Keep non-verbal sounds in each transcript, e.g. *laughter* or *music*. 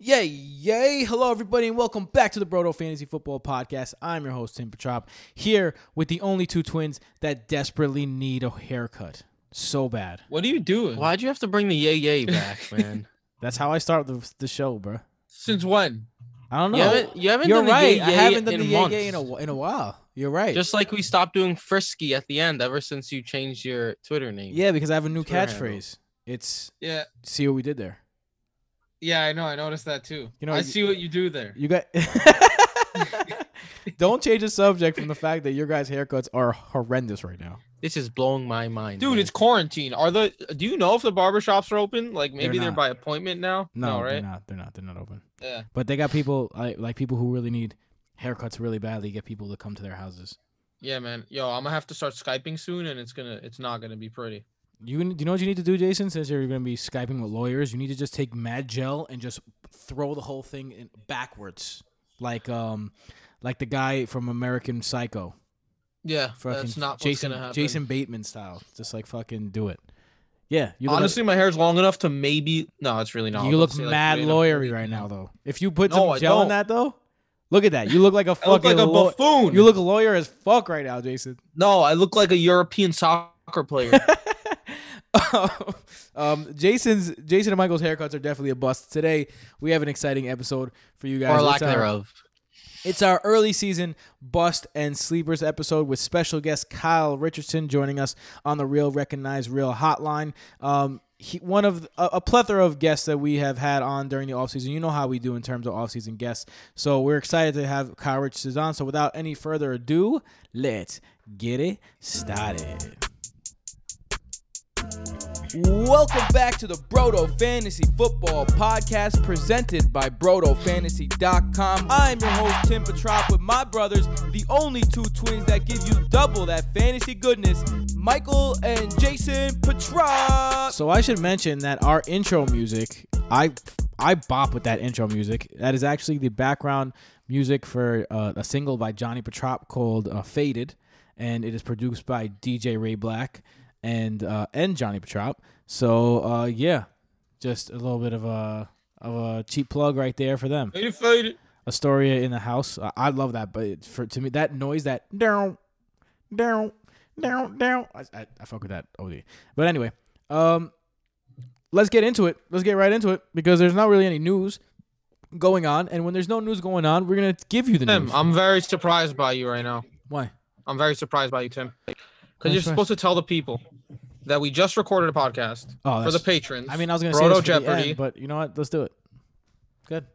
Yay, yay. Hello, everybody, and welcome back to the Brodo Fantasy Football Podcast. I'm your host, Tim Petrop, here with the only two twins that desperately need a haircut. So bad. What are you doing? Why'd you have to bring the yay yay back, *laughs* man? That's how I start the, the show, bro. Since when? I don't know. you haven't, you haven't You're done the right. yay I yay haven't done in the yay months. yay in a, in a while. You're right. Just like we stopped doing frisky at the end ever since you changed your Twitter name. yeah, because I have a new Twitter handle. catchphrase. It's Yeah, see what we did there. Yeah, I know. I noticed that too. You know, I you- see what you do there. You got. *laughs* don't change the subject from the fact that your guys' haircuts are horrendous right now. This is blowing my mind. Dude, man. it's quarantine. Are the? Do you know if the barbershops are open? Like maybe they're, not. by appointment now. No, right? they're right? not. They're not. They're not open. Yeah. But they got people like like people who really need haircuts really badly. Get people to come to their houses. Yeah, man. Yo, I'm gonna have to start skyping soon, and it's gonna. It's not gonna be pretty. You do you know what you need to do, Jason? Since you're going to be skyping with lawyers, you need to just take Mad Gel and just throw the whole thing in backwards, like um, like the guy from American Psycho. Yeah, Fucking that's not Jason. Jason Bateman style. Just like fucking do it. Yeah, you like- Honestly, my hair's long enough to maybe. No, it's really not. You look say, mad a lawyery right now, though. If you put No, some I gel in don't. that, though, look at that. You look like a *laughs* fucking like a law- buffoon. You look a lawyer as fuck right now, Jason. No, I look like a European soccer player. *laughs* *laughs* um, Jason's Jason and Michael's haircuts are definitely a bust. Today we have an exciting episode for you guys. or lack thereof. It's our early season bust and sleepers episode with special guest Kyle Richardson joining us on the Real Recognize Real Hotline. Um, he, one of a, a plethora of guests that we have had on during the offseason. You know how we do in terms of offseason guests. So we're excited to have Kyle Richardson on. So without any further ado, let's get it started. Welcome back to the Brodo Fantasy Football Podcast presented by BrodoFantasy.com. I'm your host, Tim Petrop, with my brothers, the only two twins that give you double that fantasy goodness, Michael and Jason Petrop. So I should mention that our intro music, I I bop with that intro music. That is actually the background music for uh, a single by Johnny Petrop called uh, Faded, and it is produced by DJ Ray Black and uh, and Johnny Petrop. So uh, yeah, just a little bit of a of a cheap plug right there for them. Faded, faded. Astoria in the house. I, I love that, but for to me that noise that down down down down. I, I, I fuck with that OD. But anyway, um, let's get into it. Let's get right into it because there's not really any news going on, and when there's no news going on, we're gonna give you the Tim, news. I'm very surprised by you right now. Why? I'm very surprised by you, Tim. Why Because you're supposed to tell the people that we just recorded a podcast Oh, for the patrons. I mean, I was gonna say Brodo this for the Jeopardy. end, but you know what? Let's do it. Good.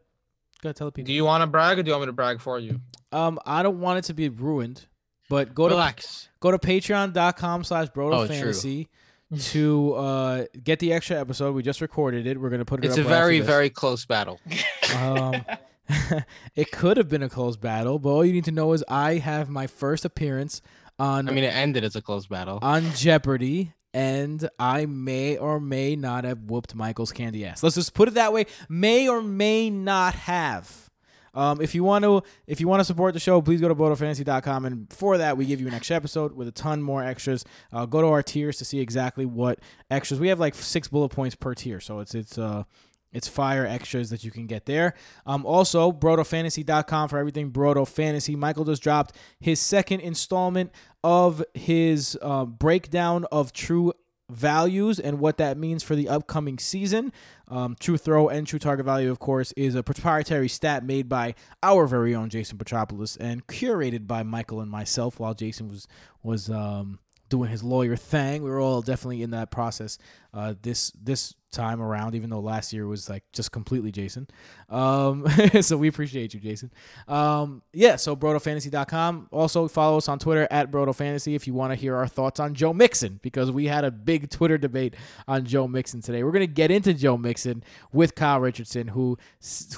Good. Tell the people. do you want to brag or do you want me to brag for you? Um, I don't want it to be ruined, but go to go to patreon.com slash broto Oh, fantasy *laughs* to uh get the extra episode. We just recorded it. We're gonna put it It's up a very, very close battle. *laughs* um *laughs* it could have been a close battle, but all you need to know is I have my first appearance on I mean, it ended as a close battle. on Jeopardy. And I may or may not have whooped Michael's candy ass. Let's just put it that way. May or may not have. Um, if you want to, if you want to support the show, please go to BrotoFantasy.com, and for that, we give you an extra episode with a ton more extras. Uh, go to our tiers to see exactly what extras we have. Like six bullet points per tier, so it's it's uh it's fire extras that you can get there. Um, also, BrotoFantasy.com for everything Broto Fantasy. Michael just dropped his second installment of his uh, breakdown of true values and what that means for the upcoming season. Um, true throw and true target value, of course, is a proprietary stat made by our very own Jason Petropoulos and curated by Michael and myself while Jason was was um, doing his lawyer thing. We were all definitely in that process uh, this this time around, even though last year was like just completely Jason. Um, *laughs* so we appreciate you, Jason. Um, yeah, so BrotoFantasy.com. Also follow us on Twitter at BrotoFantasy if you want to hear our thoughts on Joe Mixon because we had a big Twitter debate on Joe Mixon today. We're gonna get into Joe Mixon with Kyle Richardson, who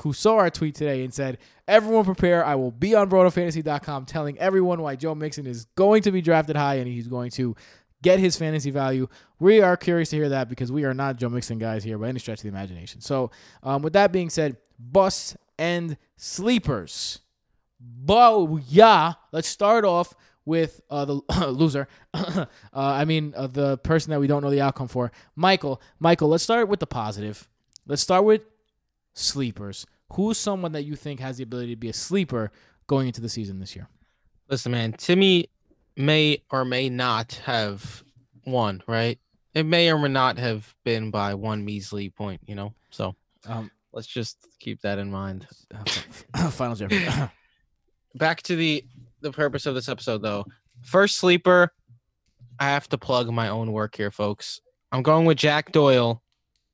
who saw our tweet today and said, "Everyone prepare! I will be on BrotoFantasy.com telling everyone why Joe Mixon is going to be drafted high and he's going to." Get his fantasy value. We are curious to hear that because we are not Joe Mixon guys here by any stretch of the imagination. So, um, with that being said, busts and sleepers. Yeah. Let's start off with uh, the *coughs* loser. *coughs* uh, I mean, uh, the person that we don't know the outcome for, Michael. Michael, let's start with the positive. Let's start with sleepers. Who's someone that you think has the ability to be a sleeper going into the season this year? Listen, man, Timmy may or may not have won, right? It may or may not have been by one measly point, you know. So Um, let's just keep that in mind. *coughs* Final Jeopardy. *coughs* Back to the the purpose of this episode, though. First sleeper, I have to plug my own work here, folks. I'm going with Jack Doyle,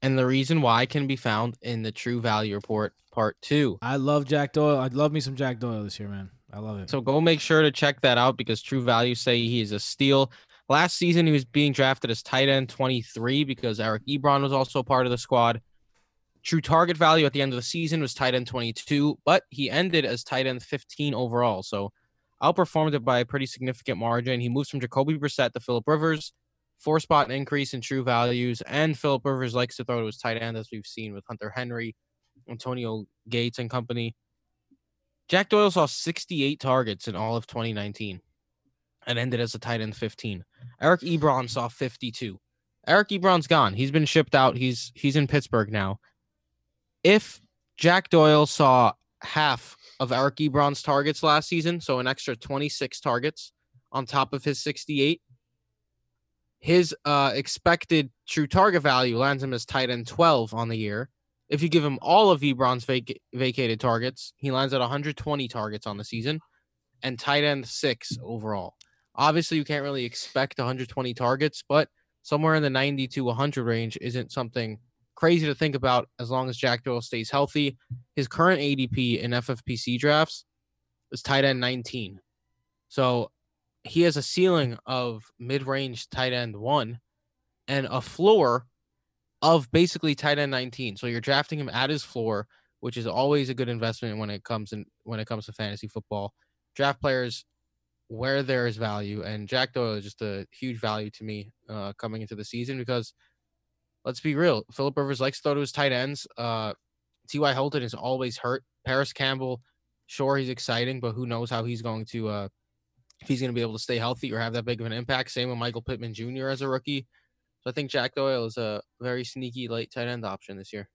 and the reason why can be found in the True Value Report Part Two. I love Jack Doyle. I'd love me some Jack Doyle this year, man. I love it. So go make sure to check that out because True Value say he is a steal. Last season he was being drafted as tight end 23 because Eric Ebron was also part of the squad. True target value at the end of the season was tight end 22, but he ended as tight end 15 overall. So outperformed it by a pretty significant margin. He moves from Jacoby Brissett to Philip Rivers, four spot increase in true values, and Philip Rivers likes to throw to his tight end, as we've seen with Hunter Henry, Antonio Gates, and company. Jack Doyle saw 68 targets in all of 2019 and ended as a tight end 15. Eric Ebron saw 52. Eric Ebron's gone. He's been shipped out. He's he's in Pittsburgh now. If Jack Doyle saw half of Eric Ebron's targets last season, so an extra 26 targets on top of his 68, his uh, expected true target value lands him as tight end 12 on the year. If you give him all of Ebron's vac- vacated targets, he lines at 120 targets on the season and tight end six overall. Obviously, you can't really expect 120 targets, but somewhere in the 90 to 100 range isn't something crazy to think about as long as Jack Doyle stays healthy. His current ADP in FFPC drafts is tight end 19. So he has a ceiling of mid range tight end one and a floor of basically tight end 19. So you're drafting him at his floor, which is always a good investment when it comes in when it comes to fantasy football. Draft players where there is value, and Jack Doyle is just a huge value to me uh, coming into the season because let's be real, Philip Rivers likes to throw to his tight ends. Uh, T.Y. Hilton is always hurt. Parris Campbell, sure he's exciting, but who knows how he's going to uh, if he's going to be able to stay healthy or have that big of an impact. Same with Michael Pittman Jr. as a rookie. So I think Jack Doyle is a very sneaky late tight end option this year.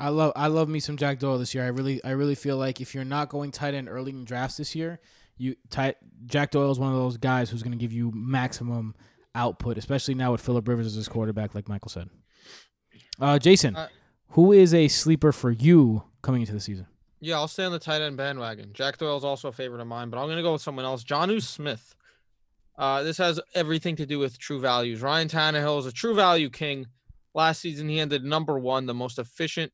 I love I love me some Jack Doyle this year. I really I really feel like if you're not going tight end early in drafts this year, you tight Jack Doyle is one of those guys who's going to give you maximum output, especially now with Philip Rivers as his quarterback, like Michael said. Uh, Jason, Uh, who is a sleeper for you coming into the season? Yeah, I'll stay on the tight end bandwagon. Jack Doyle is also a favorite of mine, but I'm going to go with someone else. Jonnu Smith. Uh, this has everything to do with true values. Ryan Tannehill is a true value king. Last season, he ended number one, the most efficient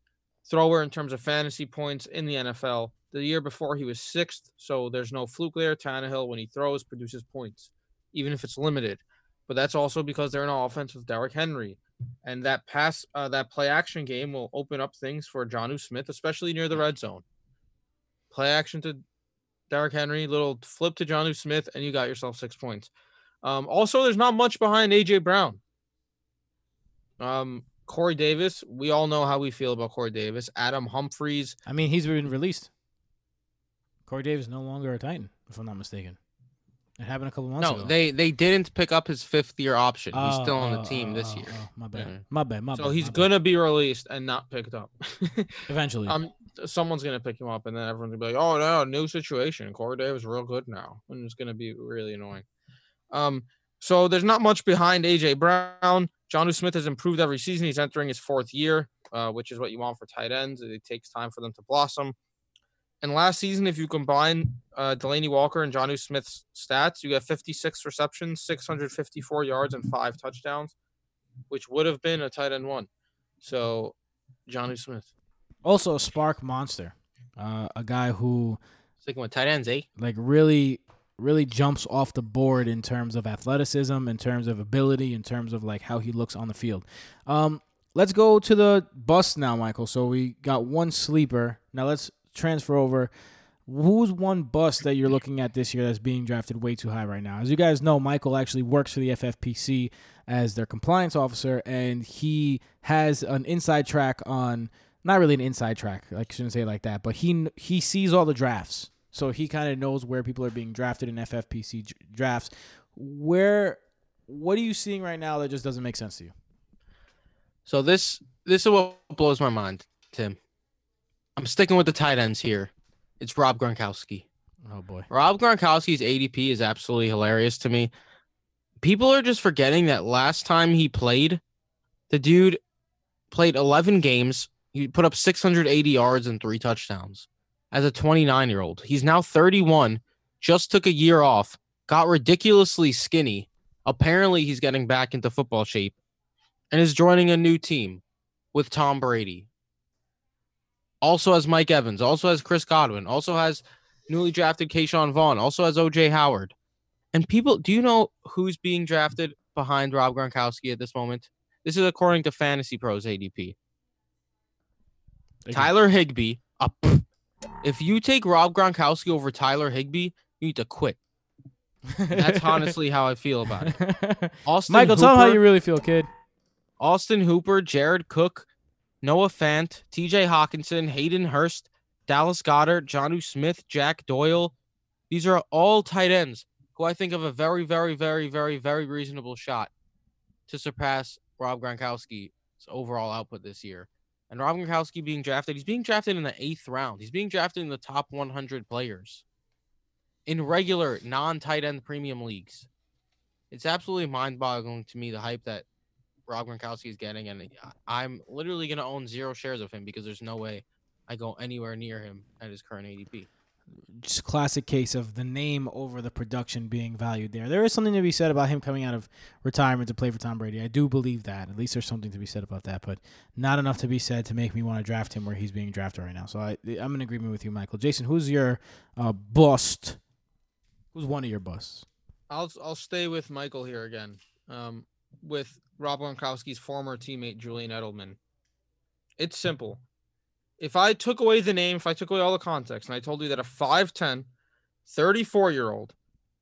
thrower in terms of fantasy points in the NFL. The year before, he was sixth, so there's no fluke there. Tannehill, when he throws, produces points, even if it's limited. But that's also because they're in an offense with Derrick Henry, and that pass, uh, that play action game will open up things for Jonnu Smith, especially near the red zone play action to Derrick Henry, little flip to Jonnu Smith, and you got yourself six points. Um, also, there's not much behind AJ Brown. Um, Corey Davis, we all know how we feel about Corey Davis. Adam Humphries, I mean, he's been released. Corey Davis no longer a Titan, if I'm not mistaken. It happened a couple months No, ago. No, they they didn't pick up his fifth year option. He's Oh, still on the oh, team oh, this oh, year. oh, my bad. Mhm. My bad. My so bad. he's gonna be released and not picked up. *laughs* eventually. um, someone's gonna pick him up, and then everyone's gonna be like, "Oh no, new situation. Corey Davis real good now," and it's gonna be really annoying. Um, so there's not much behind AJ Brown. Jonnu Smith has improved every season. He's entering his fourth year, uh, which is what you want for tight ends. It takes time for them to blossom. And last season, if you combine uh, Delanie Walker and Jonnu Smith's stats, you get 56 receptions, 654 yards, and five touchdowns, which would have been a tight end one. So, Jonnu Smith. Also, a SPARQ monster, uh, a guy who Sticking with tight ends, eh? like really, really jumps off the board in terms of athleticism, in terms of ability, in terms of like how he looks on the field. Um, let's go to the bust now, Michael. So we got one sleeper. Now let's transfer over. Who's one bust that you're looking at this year that's being drafted way too high right now? As you guys know, Michael actually works for the FFPC as their compliance officer, and he has an inside track on. Not really an inside track, like I shouldn't say it like that, but he he sees all the drafts, so he kind of knows where people are being drafted in FFPC drafts. Where, what are you seeing right now that just doesn't make sense to you? So this this is what blows my mind. Tim. I'm sticking with the tight ends here. It's Rob Gronkowski. Oh boy. Rob Gronkowski's ADP is absolutely hilarious to me. People are just forgetting that last time he played, the dude played 11 games. He put up 680 yards and three touchdowns as a 29 year old. He's now 31, just took a year off, got ridiculously skinny. Apparently, he's getting back into football shape and is joining a new team with Tom Brady. Also has Mike Evans, also has Chris Godwin, also has newly drafted Ke'Shawn Vaughn, also has OJ Howard. And people, do you know who's being drafted behind Rob Gronkowski at this moment? This is according to Fantasy Pros ADP. Tyler Higbee. Up. If you take Rob Gronkowski over Tyler Higbee, you need to quit. That's *laughs* honestly how I feel about it. *laughs* Austin Michael, tell him how you really feel, kid. Austin Hooper, Jared Cook, Noah Fant, TJ Hockenson, Hayden Hurst, Dallas Goedert, Jonnu Smith, Jack Doyle. These are all tight ends who I think have a very, very, very, very, very reasonable shot to surpass Rob Gronkowski's overall output this year. And Rob Gronkowski being drafted, he's being drafted in the eighth round. He's being drafted in the top 100 players in regular non tight end premium leagues. It's absolutely mind boggling to me the hype that Rob Gronkowski is getting, and I'm literally going to own zero shares of him because there's no way I go anywhere near him at his current ADP. Just classic case of the name over the production being valued there. There is something to be said about him coming out of retirement to play for Tom Brady. I do believe that. At least there's something to be said about that, but not enough to be said to make me want to draft him where he's being drafted right now. So I, I'm in agreement with you, Michael. Jason, who's your uh, bust? Who's one of your busts? I'll I'll stay with Michael here again. Um, with Rob Gronkowski's former teammate Julian Edelman. It's simple. If I took away the name, if I took away all the context, and I told you that a 5'10, 34 year old,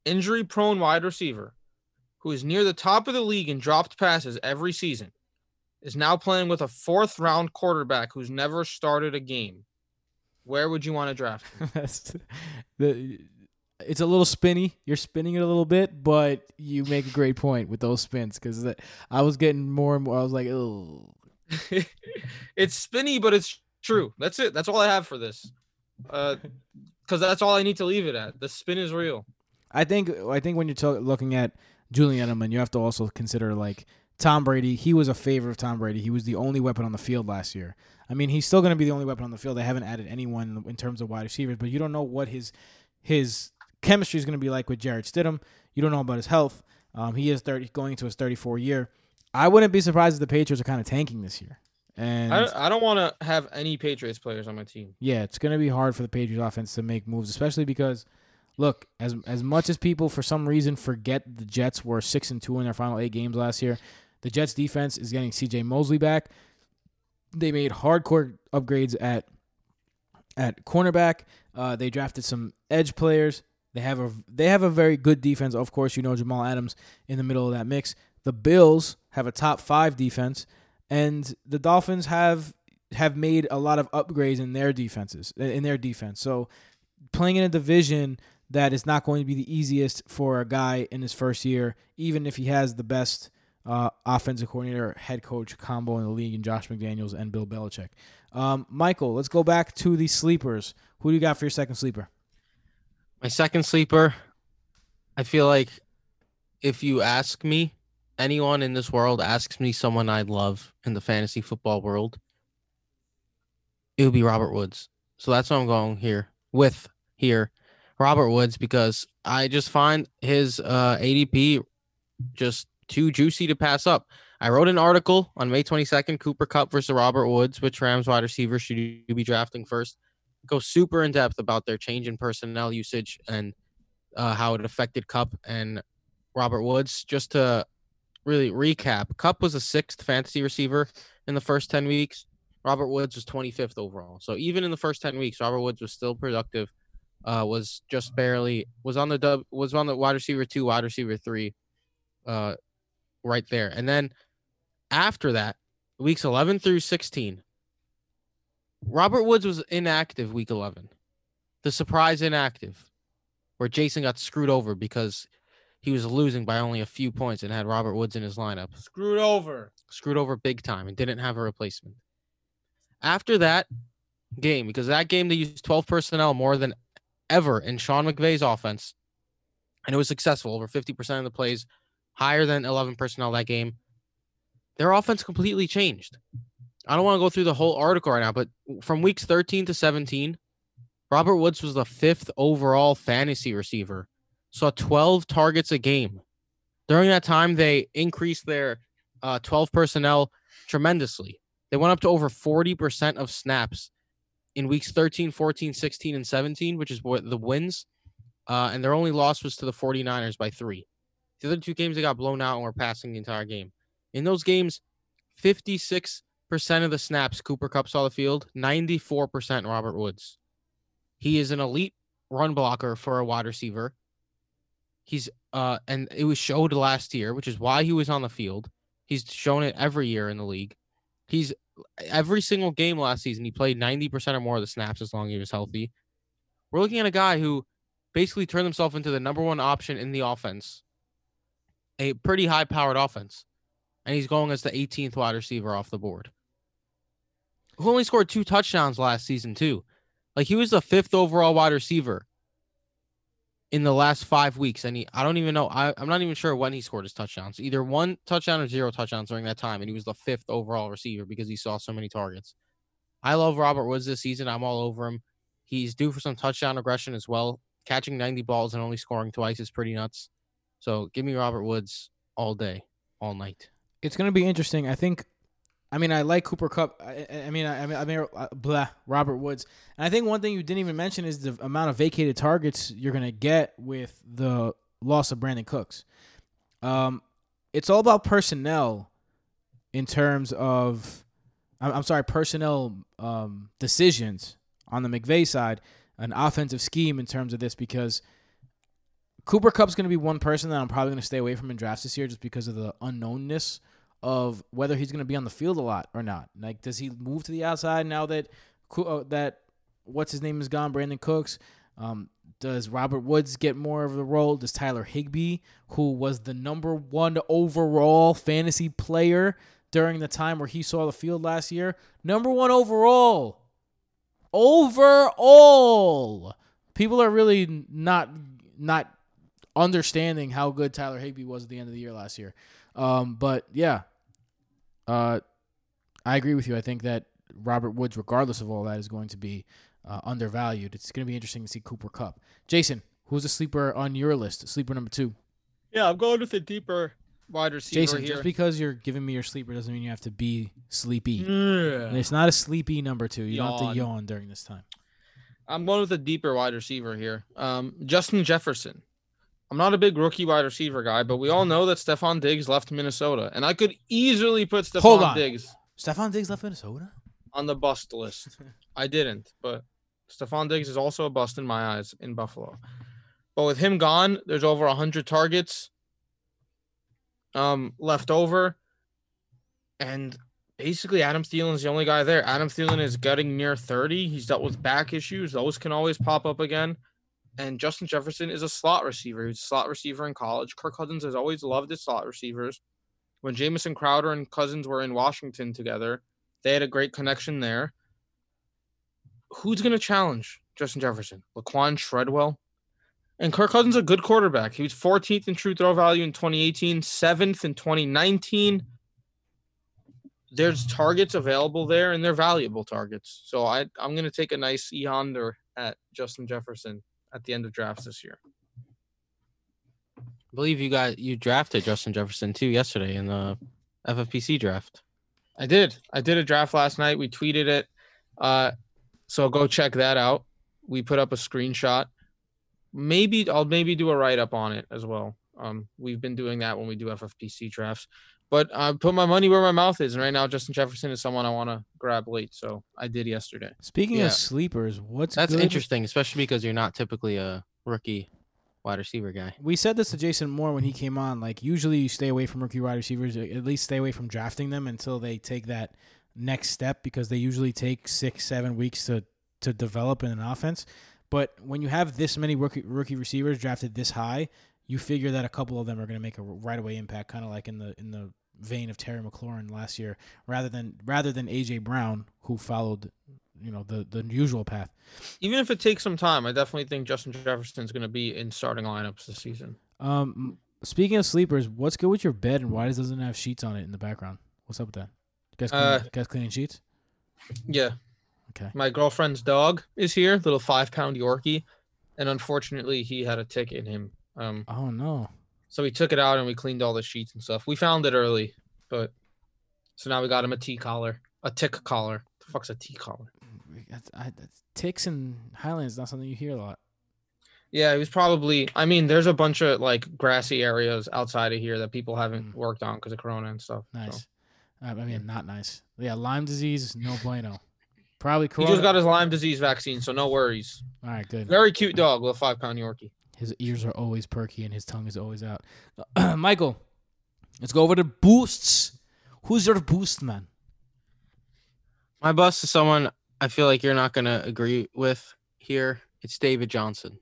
injury prone wide receiver who is near the top of the league in dropped passes every season is now playing with a fourth round quarterback who's never started a game, where would you want to draft him? *laughs* That's the. It's a little spinny. You're spinning it a little bit, but you make a great point with those spins because I was getting more and more. I was like, oh, *laughs* it's spinny, but it's true. That's it. That's all I have for this. Uh, *laughs* because that's all I need to leave it at. The spin is real. I think I think when you're talk, looking at Julian Edelman, you have to also consider like Tom Brady. He was a favorite of Tom Brady. He was the only weapon on the field last year. I mean, he's still going to be the only weapon on the field. They haven't added anyone in terms of wide receivers, but you don't know what his his chemistry is going to be like with Jarrett Stidham. You don't know about his health. Um, he is 30, going into his 34 year. I wouldn't be surprised if the Patriots are kind of tanking this year. And I, I don't want to have any Patriots players on my team. yeah, it's going to be hard for the Patriots offense to make moves, especially because look, as as much as people for some reason forget the Jets were 6 and 2 in their final 8 games last year, the Jets defense is getting CJ Mosley back. They made hardcore upgrades at at cornerback. Uh, they drafted some edge players. They have a they have a very good defense. Of course, you know Jamal Adams in the middle of that mix. The Bills have a top 5 defense and the Dolphins have have made a lot of upgrades in their defenses in their defense. So playing in a division that is not going to be the easiest for a guy in his first year, even if he has the best uh, offensive coordinator, head coach combo in the league, in Josh McDaniels and Bill Belichick. Um, Michael, let's go back to the sleepers. Who do you got for your second sleeper? My second sleeper, I feel like if you ask me, anyone in this world asks me someone I love in the fantasy football world, it would be Robert Woods. So that's what I'm going here with here, Robert Woods, because I just find his uh, ADP just too juicy to pass up. I wrote an article on May 22nd, Cooper Kupp versus Robert Woods, which Rams wide receiver should you be drafting first. Go super in depth about their change in personnel usage and uh, how it affected Kupp and Robert Woods. Just to really recap, Kupp was a sixth fantasy receiver in the first 10 weeks. Robert Woods was 25th overall. So even in the first 10 weeks, Robert Woods was still productive. Uh, was just barely was on the dub was on the wide receiver two, wide receiver three, uh, right there. And then after that, weeks 11 through 16, Robert Woods was inactive week 11. The surprise inactive, where Jason got screwed over because he was losing by only a few points and had Robert Woods in his lineup. Screwed over. Screwed over big time and didn't have a replacement. After that game, because that game they used 12 personnel more than ever in Sean McVay's offense, and it was successful over 50% of the plays, higher than 11 personnel that game. Their offense completely changed. I don't want to go through the whole article right now, but from weeks 13 to 17, Robert Woods was the fifth overall fantasy receiver, saw 12 targets a game. During that time, they increased their uh, 12 personnel tremendously. They went up to over 40% of snaps in weeks 13, 14, 16, and 17, which is what the wins. Uh, and their only loss was to the 49ers by three. The other two games, they got blown out and were passing the entire game. In those games, 56% of the snaps Cooper Kupp saw the field, 94% Robert Woods. He is an elite run blocker for a wide receiver. He's uh and it was showed last year, which is why he was on the field. He's shown it every year in the league. He's every single game last season, he played 90% or more of the snaps as long as he was healthy. We're looking at a guy who basically turned himself into the number one option in the offense. A pretty high powered offense. And he's going as the 18th wide receiver off the board. Who only scored two touchdowns last season, too. Like he was the fifth overall wide receiver in the last five weeks. And he, I don't even know. I, I'm not even sure when he scored his touchdowns. Either one touchdown or zero touchdowns during that time. And he was the fifth overall receiver because he saw so many targets. I love Robert Woods this season. I'm all over him. He's due for some touchdown aggression as well. Catching 90 balls and only scoring twice is pretty nuts. So give me Robert Woods all day, all night. It's going to be interesting. I think. I mean, I like Cooper Kupp. I, I mean, I, I mean, I mean, uh, blah, Robert Woods. And I think one thing you didn't even mention is the amount of vacated targets you're going to get with the loss of Brandin Cooks. Um, it's all about personnel in terms of, I'm, I'm sorry, personnel um, decisions on the McVay side, an offensive scheme in terms of this because Cooper Kupp's going to be one person that I'm probably going to stay away from in drafts this year just because of the unknownness of whether he's going to be on the field a lot or not. Like, does he move to the outside now that uh, that what's his name is gone, Brandin Cooks? Um, does Robert Woods get more of the role? Does Tyler Higbee, who was the number one overall fantasy player during the time where he saw the field last year, number one overall, overall, people are really not not understanding how good Tyler Higbee was at the end of the year last year. Um, but yeah, uh, I agree with you. I think that Robert Woods, regardless of all that, is going to be uh, undervalued. It's going to be interesting to see Cooper Kupp. Jason, who's a sleeper on your list? Sleeper number two. Yeah, I'm going with a deeper wide receiver Jason, here. just because you're giving me your sleeper doesn't mean you have to be sleepy. It's not a sleepy number two. You don't have to yawn during this time. I'm going with a deeper wide receiver here. Um, Justin Jefferson. I'm not a big rookie wide receiver guy, but we all know that Stefon Diggs left Minnesota, and I could easily put Stefon. Diggs Stefon Diggs left Minnesota. on the bust list. *laughs* I didn't, but Stefon Diggs is also a bust in my eyes in Buffalo. But with him gone, there's over 100 targets um, left over. And basically, Adam Thielen's the only guy there. Adam Thielen is getting near 30. He's dealt with back issues. Those can always pop up again. And Justin Jefferson is a slot receiver. He's a slot receiver in college. Kirk Cousins has always loved his slot receivers. When Jamison Crowder and Cousins were in Washington together, they had a great connection there. Who's going to challenge Justin Jefferson? Laquan Treadwell? And Kirk Cousins a good quarterback. He was 14th in true throw value in 2018, 7th in 2019. There's targets available there, and they're valuable targets. So I, I'm going to take a nice E Honda at Justin Jefferson at the end of drafts this year. I believe you got you drafted Justin Jefferson too yesterday in the FFPC draft. I did. I did a draft last night. We tweeted it. Uh, so go check that out. We put up a screenshot. Maybe I'll maybe do a write up on it as well. Um, we've been doing that when we do FFPC drafts. But I put my money where my mouth is, and right now Justin Jefferson is someone I want to grab late. So I did yesterday. Speaking Yeah. of sleepers, what's That's good- interesting, especially because you're not typically a rookie wide receiver guy. We said this to Jason Moore when he came on. Like usually, you stay away from rookie wide receivers. At least stay away from drafting them until they take that next step because they usually take six, seven weeks to to develop in an offense. But when you have this many rookie rookie receivers drafted this high, you figure that a couple of them are going to make a right away impact, kind of like in the in the vein of Terry McLaurin last year, rather than rather than AJ Brown, who followed, you know, the the usual path. Even if it takes some time, I definitely think Justin Jefferson's going to be in starting lineups this season. Um, speaking of sleepers, what's good with your bed and why does it doesn't have sheets on it in the background? What's up with that? You guys, clean, Uh, guys cleaning sheets? Yeah. Okay. My girlfriend's dog is here, little five pound Yorkie, and unfortunately he had a tick in him. Um, Oh no. So we took it out and we cleaned all the sheets and stuff. We found it early, but so now we got him a T collar, a tick collar. The fuck's a T collar? That's- I, that's- ticks in Highlands is not something you hear a lot. Yeah, he was probably. I mean, there's a bunch of like grassy areas outside of here that people haven't Mm. worked on because of Corona and stuff. so. Nice. Uh, I mean, not nice. Yeah, Lyme disease, no *laughs* bueno. Probably cool. He just got his Lyme disease vaccine, so no worries. All right, good. Very cute dog, little five pound Yorkie. His ears are always perky and his tongue is always out. *clears throat* Michael, let's go over the boosts. Who's your boost man? My bust is someone I feel like you're not gonna agree with here. It's David Johnson.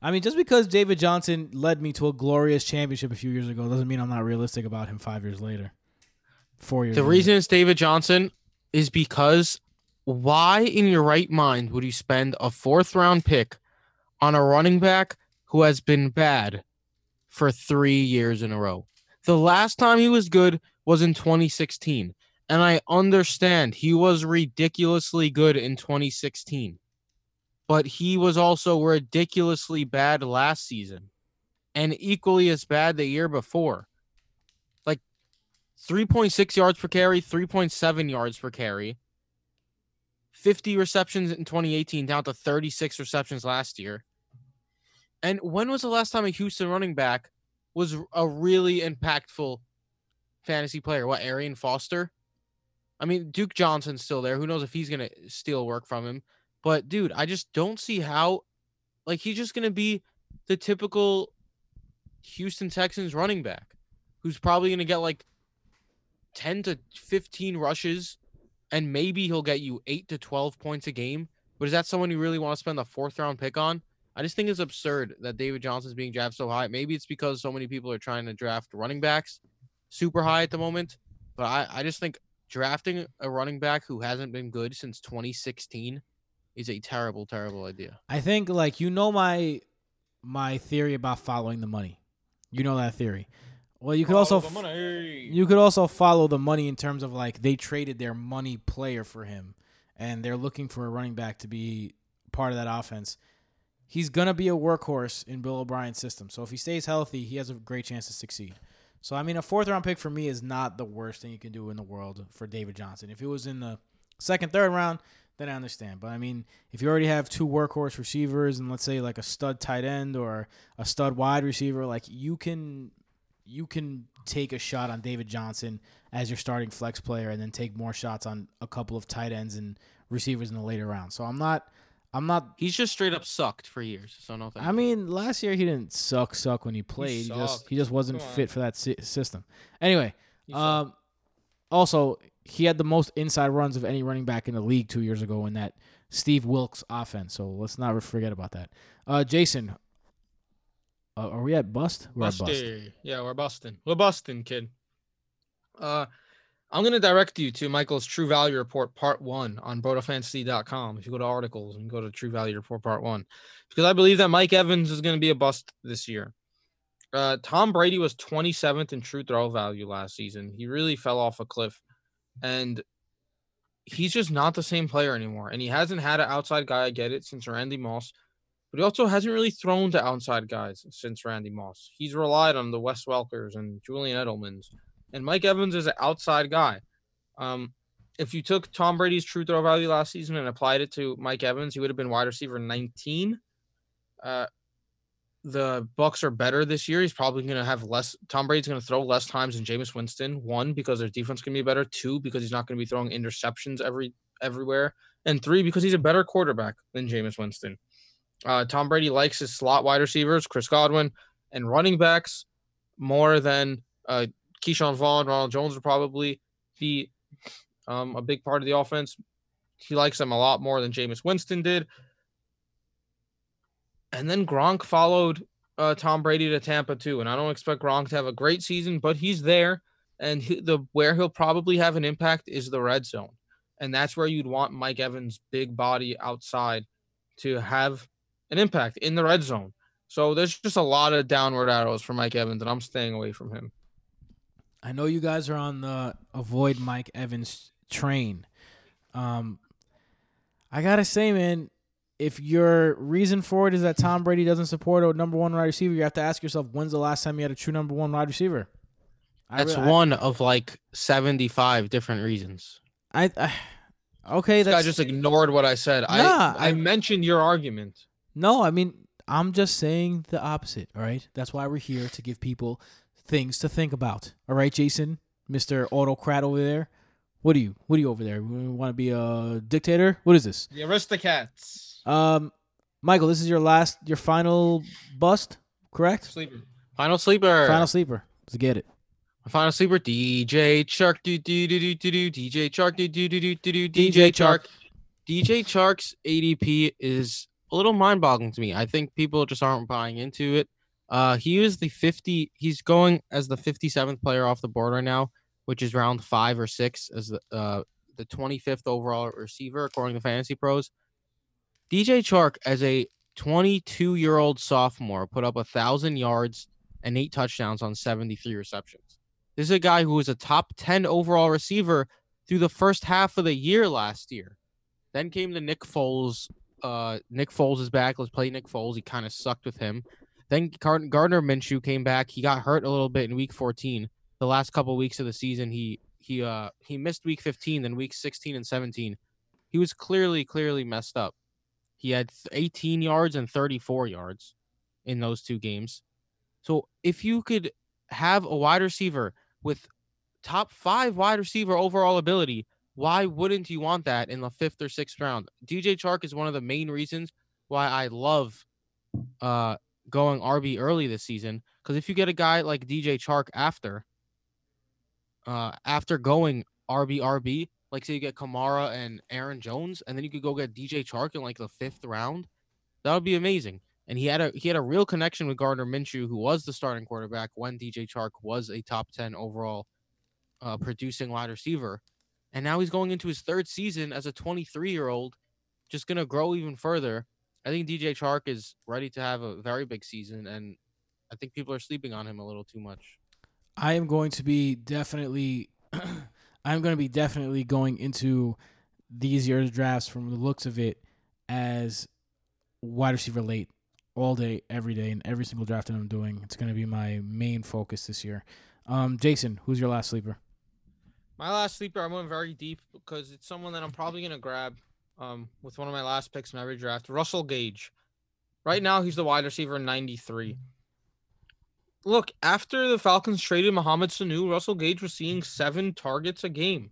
I mean, just because David Johnson led me to a glorious championship a few years ago doesn't mean I'm not realistic about him five years later. Four years. The later. reason it's David Johnson is because why in your right mind would you spend a fourth round pick on a running back who has been bad for three years in a row? The last time he was good was in 2016. And I understand he was ridiculously good in 2016. But he was also ridiculously bad last season and equally as bad the year before. Like 3.6 yards per carry, 3.7 yards per carry, 50 receptions in 2018, down to 36 receptions last year. And when was the last time a Houston running back was a really impactful fantasy player? What, Arian Foster? I mean, Duke Johnson's still there. Who knows if he's going to steal work from him? But, dude, I just don't see how, like, he's just going to be the typical Houston Texans running back who's probably going to get like 10 to 15 rushes and maybe he'll get you 8 to 12 points a game. But is that someone you really want to spend a fourth round pick on? I just think it's absurd that David Johnson's being drafted so high. Maybe it's because so many people are trying to draft running backs super high at the moment. But I, I just think drafting a running back who hasn't been good since 2016 is a terrible, terrible idea. I think like you know my my theory about following the money. You know that theory. Well, you could also f- you could also follow the money in terms of like they traded their money player for him and they're looking for a running back to be part of that offense. He's to be a workhorse in Bill O'Brien's system. So if he stays healthy, he has a great chance to succeed. So I mean a fourth round pick for me is not the worst thing you can do in the world for David Johnson. If it was in the second, third round, then I understand. But I mean, if you already have two workhorse receivers and let's say like a stud tight end or a stud wide receiver, like you can you can take a shot on David Johnson as your starting flex player and then take more shots on a couple of tight ends and receivers in the later round. So I'm not I'm not He's just straight up sucked for years. So no thank I you. mean, last year he didn't suck suck when he played. He, just he just wasn't fit for that si- system. Anyway, He sucked. um also he had the most inside runs of any running back in the league 2 years ago in that Steve Wilks offense. So let's not forget about that. Uh Jason uh, are we at bust? We're at bust. Yeah, we're busting. We're busting, kid. Uh, I'm gonna direct you to Michael's True Value Report Part One on BrotoFantasy.com. If you go to articles and go to True Value Report Part One, because I believe that Mike Evans is gonna be a bust this year. Uh, Tom Brady was 27th in true throw value last season. He really fell off a cliff, and he's just not the same player anymore. And he hasn't had an outside guy. I get it since Randy Moss but he also hasn't really thrown to outside guys since Randy Moss. He's relied on the Wes Welkers and Julian Edelmans, and Mike Evans is an outside guy. Um, if you took Tom Brady's true throw value last season and applied it to Mike Evans, he would have been wide receiver 19. Uh, the Bucs are better this year. He's probably going to have less. Tom Brady's going to throw less times than Jameis Winston. One because their defense can be better. Two because he's not going to be throwing interceptions every everywhere. And three because he's a better quarterback than Jameis Winston. Uh, Tom Brady likes his slot wide receivers, Chris Godwin, and running backs more than uh, Ke'Shawn Vaughn. Ronald Jones will probably be um, a big part of the offense. He likes them a lot more than Jameis Winston did. And then Gronk followed uh, Tom Brady to Tampa too. And I don't expect Gronk to have a great season, but he's there. and he, the where he'll probably have an impact is the red zone, and that's where you'd want Mike Evans' big body outside to have an impact in the red zone. So there's just a lot of downward arrows for Mike Evans, and I'm staying away from him. I know you guys are on the avoid Mike Evans train. Um, I gotta say, man, if your reason for it is that Tom Brady doesn't support a number one wide receiver, you have to ask yourself, when's the last time you had a true number one wide receiver? I That's re- I- one of like 75 different reasons. I, I okay. This guy just ignored what I said. Nah, I, I I- mentioned your argument. no. I mean, I'm just saying the opposite. All right. That's why we're here to give people things to think about. All right, Jason, Mister Autocrat over there. What are you? What are you over there? Want to be a dictator? What is this? The Aristocats. Um, Michael, this is your last, your final bust, correct? Sleeper. Final sleeper. Final sleeper. Let's get it. Final sleeper. DJ Chark. Do do do do do do. DJ Chark. Do do do do do do. DJ. Chark. DJ Chark's ADP is a little mind-boggling to me. I think people just aren't buying into it. Uh, he is the 50. He's going as the 57th player off the board right now, which is round five or six as the uh the 25th overall receiver according to Fantasy Pros. DJ Chark as a 22 year old sophomore put up a thousand yards and eight touchdowns on 73 receptions. This is a guy who was a top 10 overall receiver through the first half of the year last year. Then came the Nick Foles. Uh, Nick Foles is back. Let's play Nick Foles. He kind of sucked with him. Then Gardner Minshew came back. He got hurt a little bit in Week 14. The last couple weeks of the season, he he uh he missed Week 15, then Week 16 and 17. He was clearly clearly messed up. He had 18 yards and 34 yards in those two games. So if you could have a wide receiver with top five wide receiver overall ability, why wouldn't you want that in the fifth or sixth round? DJ Chark is one of the main reasons why I love uh going RB early this season. Because if you get a guy like DJ Chark after, uh, after going RB RB, like say you get Kamara and Aaron Jones, and then you could go get DJ Chark in like the fifth round, that would be amazing. And he had a he had a real connection with Gardner Minshew, who was the starting quarterback when DJ Chark was a top ten overall uh, producing wide receiver, and now he's going into his third season as a 23 year old, just gonna grow even further. I think DJ Chark is ready to have a very big season, and I think people are sleeping on him a little too much. I am going to be definitely, *clears throat* I'm going to be definitely going into these year's drafts from the looks of it as wide receiver late all day, every day, and every single draft that I'm doing. It's going to be my main focus this year. Um, Jason, who's your last sleeper? My last sleeper, I went very deep because it's someone that I'm probably gonna grab um, with one of my last picks in every draft. Russell Gage. Right now, he's the wide receiver 93. Look, after the Falcons traded Mohamed Sanu, Russell Gage was seeing seven targets a game.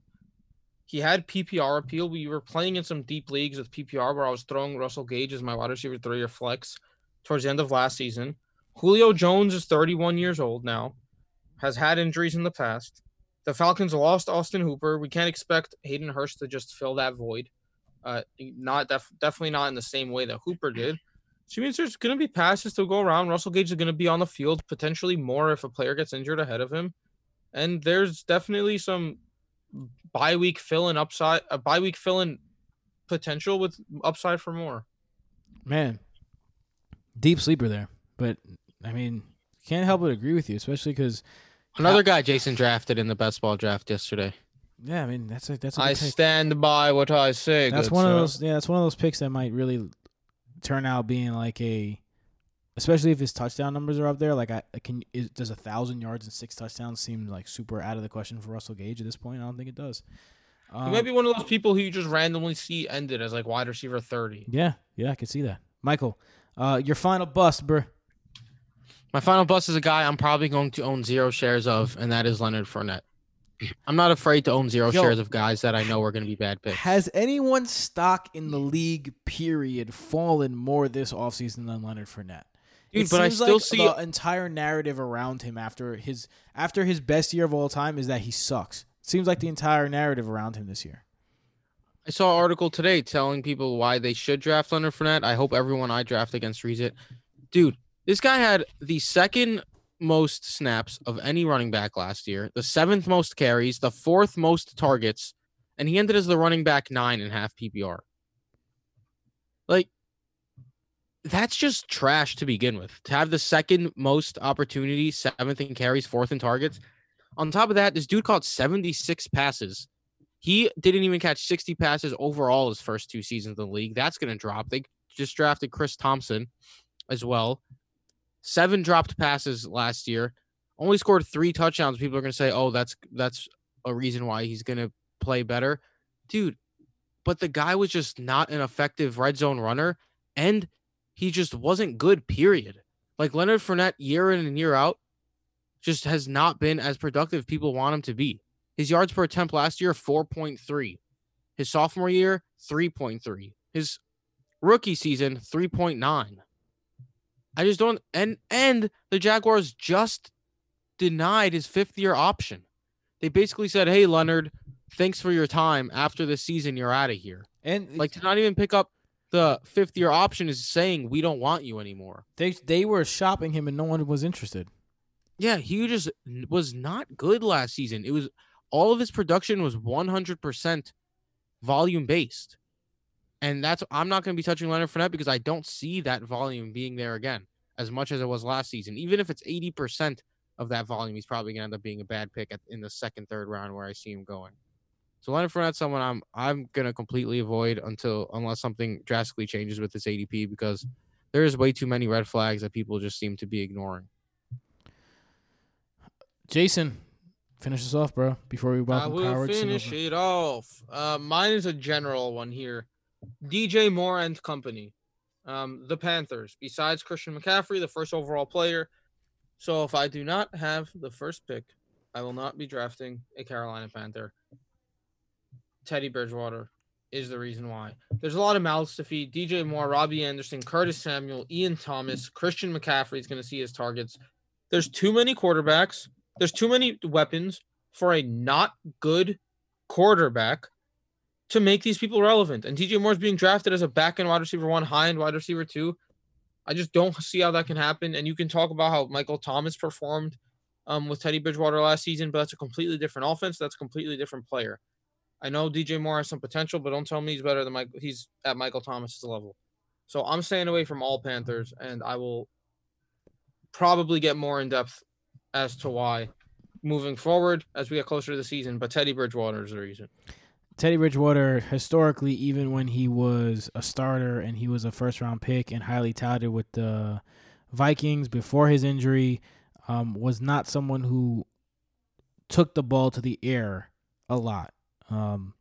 He had PPR appeal. We were playing in some deep leagues with PPR where I was throwing Russell Gage as my wide receiver three or flex towards the end of last season. Julio Jones is 31 years old now, has had injuries in the past. The Falcons lost Austin Hooper. We can't expect Hayden Hurst to just fill that void. Uh, not def- definitely not in the same way that Hooper did. She means there's going to be passes to go around. Russell Gage is going to be on the field potentially more if a player gets injured ahead of him, and there's definitely some bye week fill in upside, a bye week fill in potential with upside for more. Man, deep sleeper there. But, I mean, can't help but agree with you, especially because, Another guy Jason drafted in the best ball draft yesterday. Yeah, I mean, that's a, that's a I pick. stand by what I say. That's one of those. Yeah, that's one of those picks that might really turn out being like a, especially if his touchdown numbers are up there. Like, I can is, does a thousand yards and six touchdowns seem like super out of the question for Russell Gage at this point? I don't think it does. He Um, might be one of those people who you just randomly see ended as like wide receiver 30. Yeah, yeah, I can see that. Michael, uh, your final bust, bro. My final bust is a guy I'm probably going to own zero shares of, and that is Leonard Fournette. I'm not afraid to own zero Yo. shares of guys that I know are going to be bad picks. Has anyone's stock in the league period fallen more this offseason than Leonard Fournette? Dude, it but I still like see the entire narrative around him after his after his best year of all time is that he sucks. Seems like the entire narrative around him this year. I saw an article today telling people why they should draft Leonard Fournette. I hope everyone I draft against reads it. Dude, this guy had the second most snaps of any running back last year, the seventh most carries, the fourth most targets, and he ended as the running back nine and half PPR. Like, that's just trash to begin with. To have the second most opportunities, seventh in carries, fourth in targets. On top of that, this dude caught 76 passes. He didn't even catch 60 passes overall his first two seasons in the league. That's going to drop. They just drafted Chris Thompson as well. Seven dropped passes last year. Only scored three touchdowns. People are going to say, "Oh, that's that's a reason why he's going to play better." Dude, but the guy was just not an effective red zone runner and he just wasn't good, period. Like Leonard Fournette, year in and year out, just has not been as productive people want him to be. His yards per attempt last year, 4.3. His sophomore year, 3.3. His rookie season, 3.9. I just don't and and the Jaguars just denied his fifth year option. They basically said, Hey Leonard, thanks for your time. After the season, you're out of here. And Like to not even pick up the fifth year option is saying we don't want you anymore. they they were shopping him and no one was interested. Yeah, he just was not good last season. It was all of his production was 100% volume based. And that's I'm not going to be touching Leonard Fournette because I don't see that volume being there again as much as it was last season. Even if it's 80% of that volume, he's probably going to end up being a bad pick at, in the second, third round where I see him going. So Leonard Fournette's someone I'm I'm going to completely avoid until unless something drastically changes with this ADP because there's way too many red flags that people just seem to be ignoring. Jason, finish us off, bro. Before we I welcome Kyle will Richardson finish over. it off. Uh, mine is a general one here. DJ Moore and company. Um, the Panthers. Besides Christian McCaffrey, the first overall player. So if I do not have the first pick, I will not be drafting a Carolina Panther. Teddy Bridgewater is the reason why. There's a lot of mouths to feed. DJ Moore, Robbie Anderson, Curtis Samuel, Ian Thomas, Christian McCaffrey is going to see his targets. There's too many quarterbacks. There's too many weapons for a not good quarterback to make these people relevant. And DJ Moore's being drafted as a back end wide receiver one, high end wide receiver two. I just don't see how that can happen. And you can talk about how Michael Thomas performed um, with Teddy Bridgewater last season, but that's a completely different offense. That's a completely different player. I know DJ Moore has some potential, but don't tell me he's better than Mike. He's at Michael Thomas's level. So I'm staying away from all Panthers, and I will probably get more in depth as to why moving forward as we get closer to the season. But Teddy Bridgewater is the reason. Teddy Bridgewater, historically, even when he was a starter and he was a first round pick and highly touted with the Vikings before his injury, um, was not someone who took the ball to the air a lot. Um,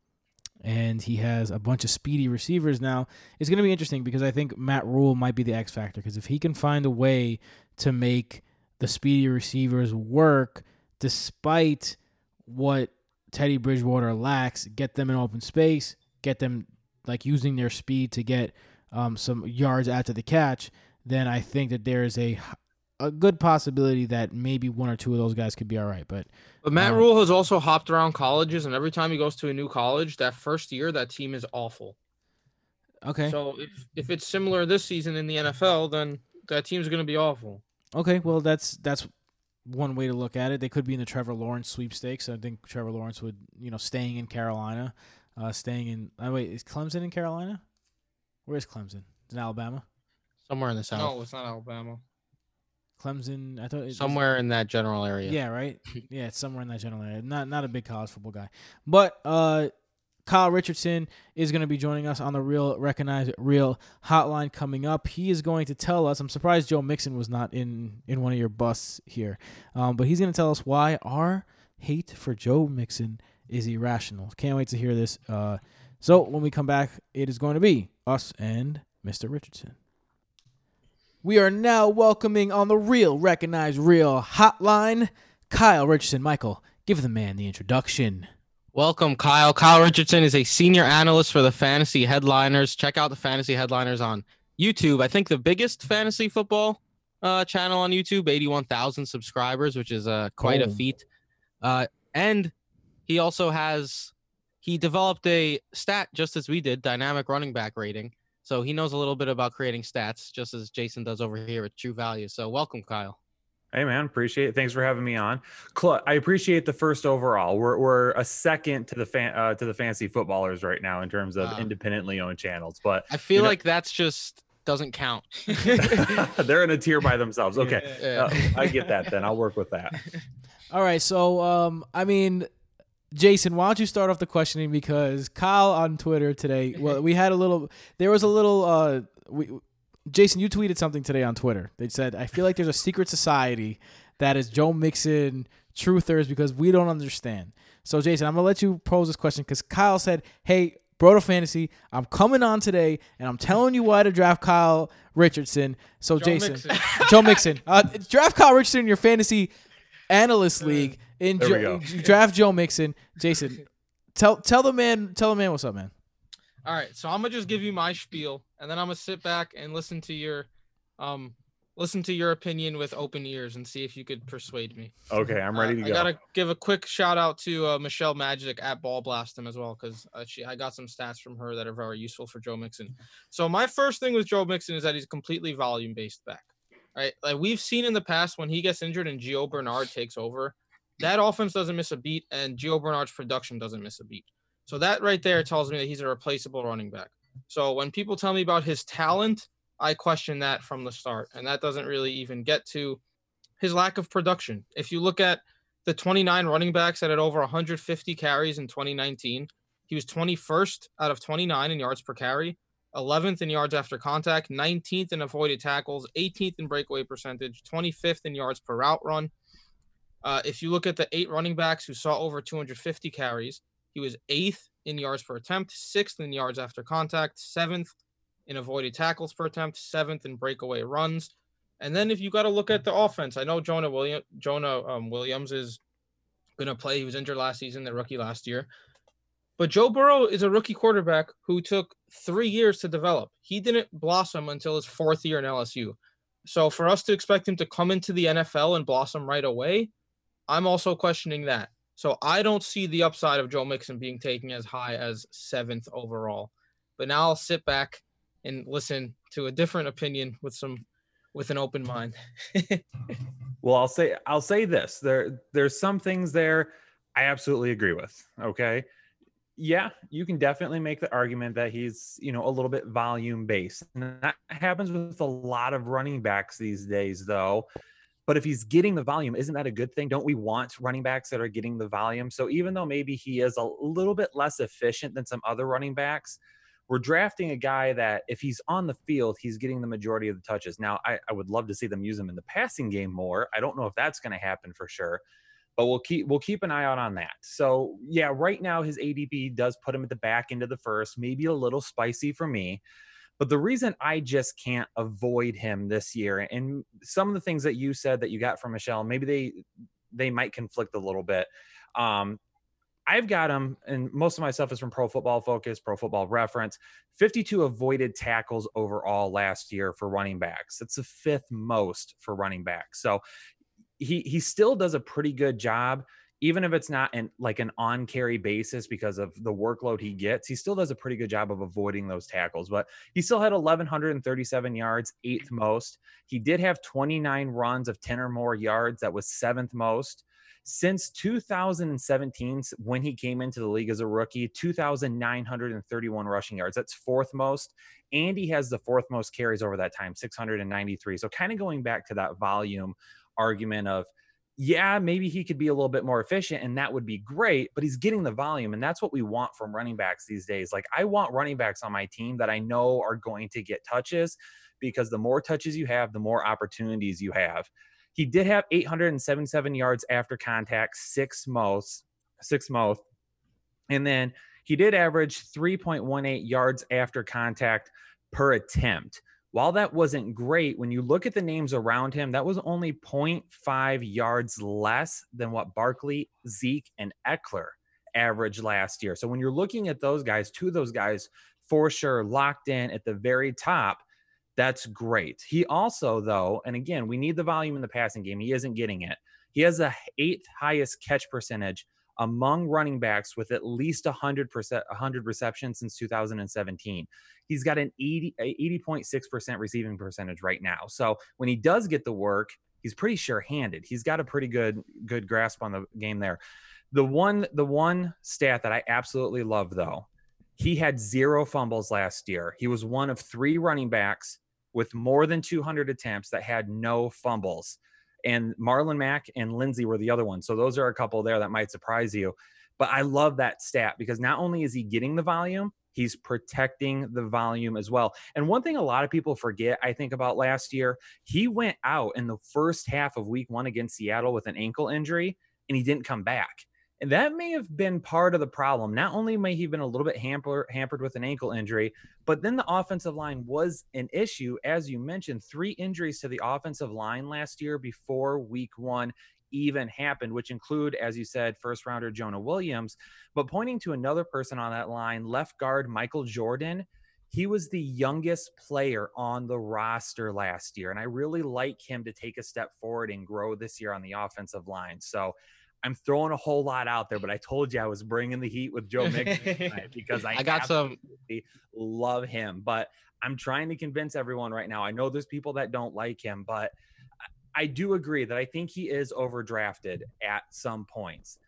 and he has a bunch of speedy receivers now. It's going to be interesting because I think Matt Rhule might be the X factor because if he can find a way to make the speedy receivers work despite what Teddy Bridgewater lacks, get them in open space, get them like using their speed to get um, some yards after the catch, then I think that there is a a good possibility that maybe one or two of those guys could be all right. But But Matt Um, Rhule has also hopped around colleges, and every time he goes to a new college, that first year, that team is awful. okay, So if, if it's similar this season in the NFL, then that team's going to be awful. okay, well that's that's one way to look at it. They could be in the Trevor Lawrence sweepstakes. I think Trevor Lawrence would, you know, staying in Carolina, uh, staying in. Oh wait, is Clemson in Carolina? Where is Clemson? It's in Alabama. Somewhere in the south. No, it's not Alabama. Clemson. I thought it was- Somewhere in that general area. Yeah, right. *laughs* Yeah, it's somewhere in that general area. Not not a big college football guy, but uh, Kyle Richardson is going to be joining us on the Real Recognize Real Hotline coming up. He is going to tell us. I'm surprised Joe Mixon was not in in one of your busts here, um, but he's going to tell us why our hate for Joe Mixon is irrational. Can't wait to hear this. Uh, so when we come back, it is going to be us and Mr. Richardson. We are now welcoming on the Real Recognize Real Hotline Kyle Richardson. Michael, give the man the introduction. Welcome, Kyle. Kyle Richardson is a senior analyst for the Fantasy Headliners. Check out the Fantasy Headliners on YouTube. I think the biggest fantasy football uh, channel on YouTube, 81,000 subscribers, which is uh, quite a feat. Uh, and he also has he developed a stat just as we did, dynamic running back rating. So he knows a little bit about creating stats, just as Jason does over here at True Value. So welcome, Kyle. Hey man, appreciate it. Thanks for having me on. Cl- I appreciate the first overall. We're, we're a second to the fan uh, to the fancy footballers right now in terms of Wow. independently owned channels, but I feel You know- like that's just doesn't count. *laughs* *laughs* they're in a tier by themselves. Okay, Yeah. Uh, I get that. Then I'll work with that. *laughs* All right, so um, I mean, Jason, why don't you start off the questioning because Kyle on Twitter today. Well, we had a little. There was a little. Uh, we, Jason, you tweeted something today on Twitter. They said, "I feel like there's a secret society that is Joe Mixon truthers because we don't understand." So, Jason, I'm gonna let you pose this question because Kyle said, "Hey." Broto Fantasy, I'm coming on today and I'm telling you why to draft Kyle Richardson. So, Joe Jason, Mixon. *laughs* Joe Mixon, uh, draft Kyle Richardson in your fantasy analyst league. In There we Jo- go. draft Joe Mixon. Jason, tell tell the man tell the man what's up, man. All right, so I'm gonna just give you my spiel, and then I'm gonna sit back and listen to your, um, listen to your opinion with open ears and see if you could persuade me. Okay, I'm ready to Uh, go. I gotta give a quick shout out to uh, Michelle Magic at Ball Blast him as well because uh, she I got some stats from her that are very useful for Joe Mixon. So my first thing with Joe Mixon is that he's completely volume based back. Right, like we've seen in the past when he gets injured and Gio Bernard takes over, that offense doesn't miss a beat and Gio Bernard's production doesn't miss a beat. So that right there tells me that he's a replaceable running back. So when people tell me about his talent, I question that from the start, and that doesn't really even get to his lack of production. If you look at the 29 running backs that had over 150 carries in 2019, he was 21st out of 29 in yards per carry, 11th in yards after contact, 19th in avoided tackles, 18th in breakaway percentage, 25th in yards per route run. Uh, if you look at the eight running backs who saw over 250 carries, he was eighth in yards per attempt, sixth in yards after contact, seventh in avoided tackles per attempt, seventh in breakaway runs. And then if you got to look at the offense, I know Jonah William Jonah um, Williams is going to play. He was injured last season, the rookie last year. But Joe Burrow is a rookie quarterback who took three years to develop. He didn't blossom until his fourth year in LSU. So for us to expect him to come into the NFL and blossom right away, I'm also questioning that. So I don't see the upside of Joe Mixon being taken as high as seventh overall. But now I'll sit back and listen to a different opinion with some with an open mind. *laughs* Well, I'll say I'll say this. There there's some things there I absolutely agree with. Okay. Yeah, you can definitely make the argument that he's, you know, a little bit volume based. And that happens with a lot of running backs these days though. But if he's getting the volume, isn't that a good thing? Don't we want running backs that are getting the volume? So even though maybe he is a little bit less efficient than some other running backs, we're drafting a guy that if he's on the field, he's getting the majority of the touches. Now, I, I would love to see them use him in the passing game more. I don't know if that's going to happen for sure, but we'll keep we'll keep an eye out on that. So yeah, right now his ADP does put him at the back end of the first, maybe a little spicy for me. But the reason I just can't avoid him this year, and some of the things that you said that you got from Michelle, maybe they they might conflict a little bit. Um, I've got him, and most of my stuff is from Pro Football Focus, Pro Football Reference. 52 avoided tackles overall last year for running backs. That's the fifth most for running backs. So he he still does a pretty good job, even if it's not in like an on carry basis because of the workload he gets. He still does a pretty good job of avoiding those tackles. But he still had 1,137 yards, eighth most. He did have 29 runs of 10 or more yards. That was seventh most since 2017 when he came into the league as a rookie 2931 rushing yards that's fourth most and he has the fourth most carries over that time 693 so kind of going back to that volume argument of yeah maybe he could be a little bit more efficient and that would be great but he's getting the volume and that's what we want from running backs these days like i want running backs on my team that i know are going to get touches because the more touches you have the more opportunities you have he did have 877 yards after contact, six most, six most. And then he did average 3.18 yards after contact per attempt. While that wasn't great, when you look at the names around him, that was only 0.5 yards less than what Barkley, Zeke, and Ekeler averaged last year. So when you're looking at those guys, two of those guys for sure locked in at the very top, that's great. He also, though, and again, we need the volume in the passing game. He isn't getting it. He has the eighth highest catch percentage among running backs with at least 100 percent 100 receptions since 2017. He's got an 80 80.6% receiving percentage right now. So when he does get the work, he's pretty sure-handed. He's got a pretty good good grasp on the game there. The one the one stat that I absolutely love though, he had zero fumbles last year. He was one of three running backs with more than 200 attempts that had no fumbles. And Marlon Mack and Lindsay were the other ones. So those are a couple there that might surprise you. But I love that stat because not only is he getting the volume, he's protecting the volume as well. And one thing a lot of people forget, I think, about last year, he went out in the first half of week one against Seattle with an ankle injury and he didn't come back. And that may have been part of the problem. Not only may he have been a little bit hamper, hampered with an ankle injury, but then the offensive line was an issue. As you mentioned, three injuries to the offensive line last year before week one even happened, which include, as you said, first rounder Jonah Williams. But pointing to another person on that line, left guard Michael Jordan, he was the youngest player on the roster last year. And I really like him to take a step forward and grow this year on the offensive line. So I'm throwing a whole lot out there, but I told you I was bringing the heat with Joe Mixon *laughs* because I, I got some love him. But I'm trying to convince everyone right now. I know there's people that don't like him, but I do agree that I think he is overdrafted at some points.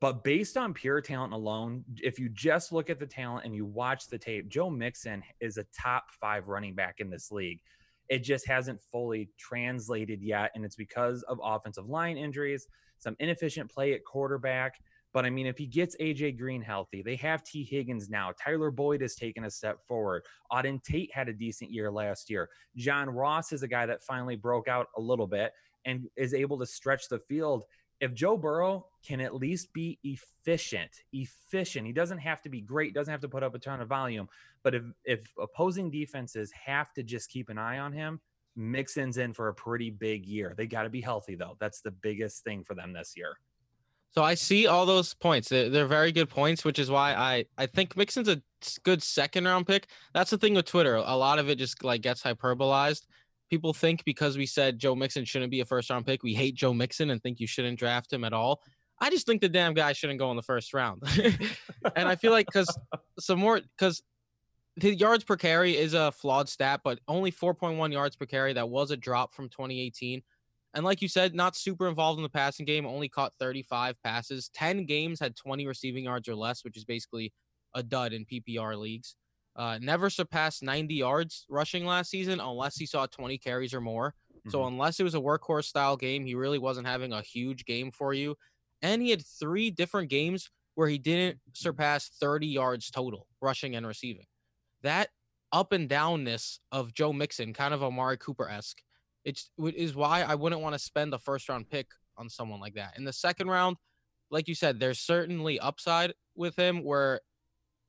But based on pure talent alone, if you just look at the talent and you watch the tape, Joe Mixon is a top five running back in this league. It just hasn't fully translated yet. And it's because of offensive line injuries, some inefficient play at quarterback. But I mean, if he gets AJ Green healthy, they have Tee Higgins now. Tyler Boyd has taken a step forward. Auden Tate had a decent year last year. John Ross is a guy that finally broke out a little bit and is able to stretch the field. If Joe Burrow can at least be efficient, efficient, he doesn't have to be great, doesn't have to put up a ton of volume. But if if opposing defenses have to just keep an eye on him, Mixon's in for a pretty big year. They got to be healthy though. That's the biggest thing for them this year. So I see all those points. They're, very good points, which is why I I think Mixon's a good second round pick. That's the thing with Twitter. A lot of it just like gets hyperbolized. People think because we said Joe Mixon shouldn't be a first round pick, we hate Joe Mixon and think you shouldn't draft him at all. I just think the damn guy shouldn't go in the first round. *laughs* and I feel like because some more because the yards per carry is a flawed stat, but only 4.1 yards per carry. That was a drop from 2018. And like you said, not super involved in the passing game, only caught 35 passes. 10 games had 20 receiving yards or less, which is basically a dud in PPR leagues. Uh, never surpassed 90 yards rushing last season unless he saw 20 carries or more. Mm-hmm. So unless it was a workhorse style game, he really wasn't having a huge game for you. And he had three different games where he didn't surpass 30 yards total rushing and receiving. That up and downness of Joe Mixon, kind of Amari Cooper esque, it's is why I wouldn't want to spend the first round pick on someone like that. In the second round, like you said, there's certainly upside with him where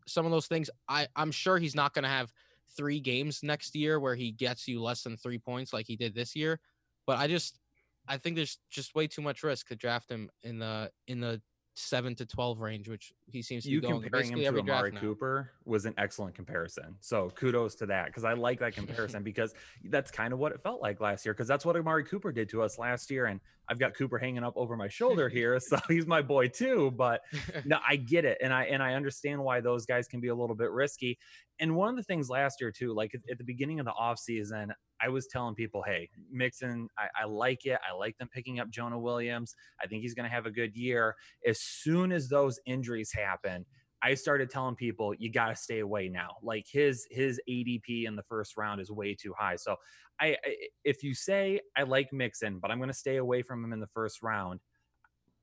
some of those things I I'm sure he's not going to have three games next year where he gets you less than 3 points like he did this year, but I just I think there's just way too much risk to draft him in the in the seven to twelve range, which he seems to you be going comparing him to Amari Cooper was an excellent comparison. So kudos to that because I like that *laughs* comparison because that's kind of what it felt like last year because that's what Amari Cooper did to us last year. And I've got Cooper hanging up over my shoulder *laughs* here, so *laughs* he's my boy too. But no, I get it, and I and I understand why those guys can be a little bit risky. And one of the things last year too, like at, the beginning of the offseason, I was telling people, hey, Mixon, I, I, like it. I like them picking up Jonah Williams. I think he's going to have a good year. As soon as those injuries happen, I started telling people you got to stay away now. Like his his ADP in the first round is way too high. So I, I if you say I like Mixon, but I'm going to stay away from him in the first round,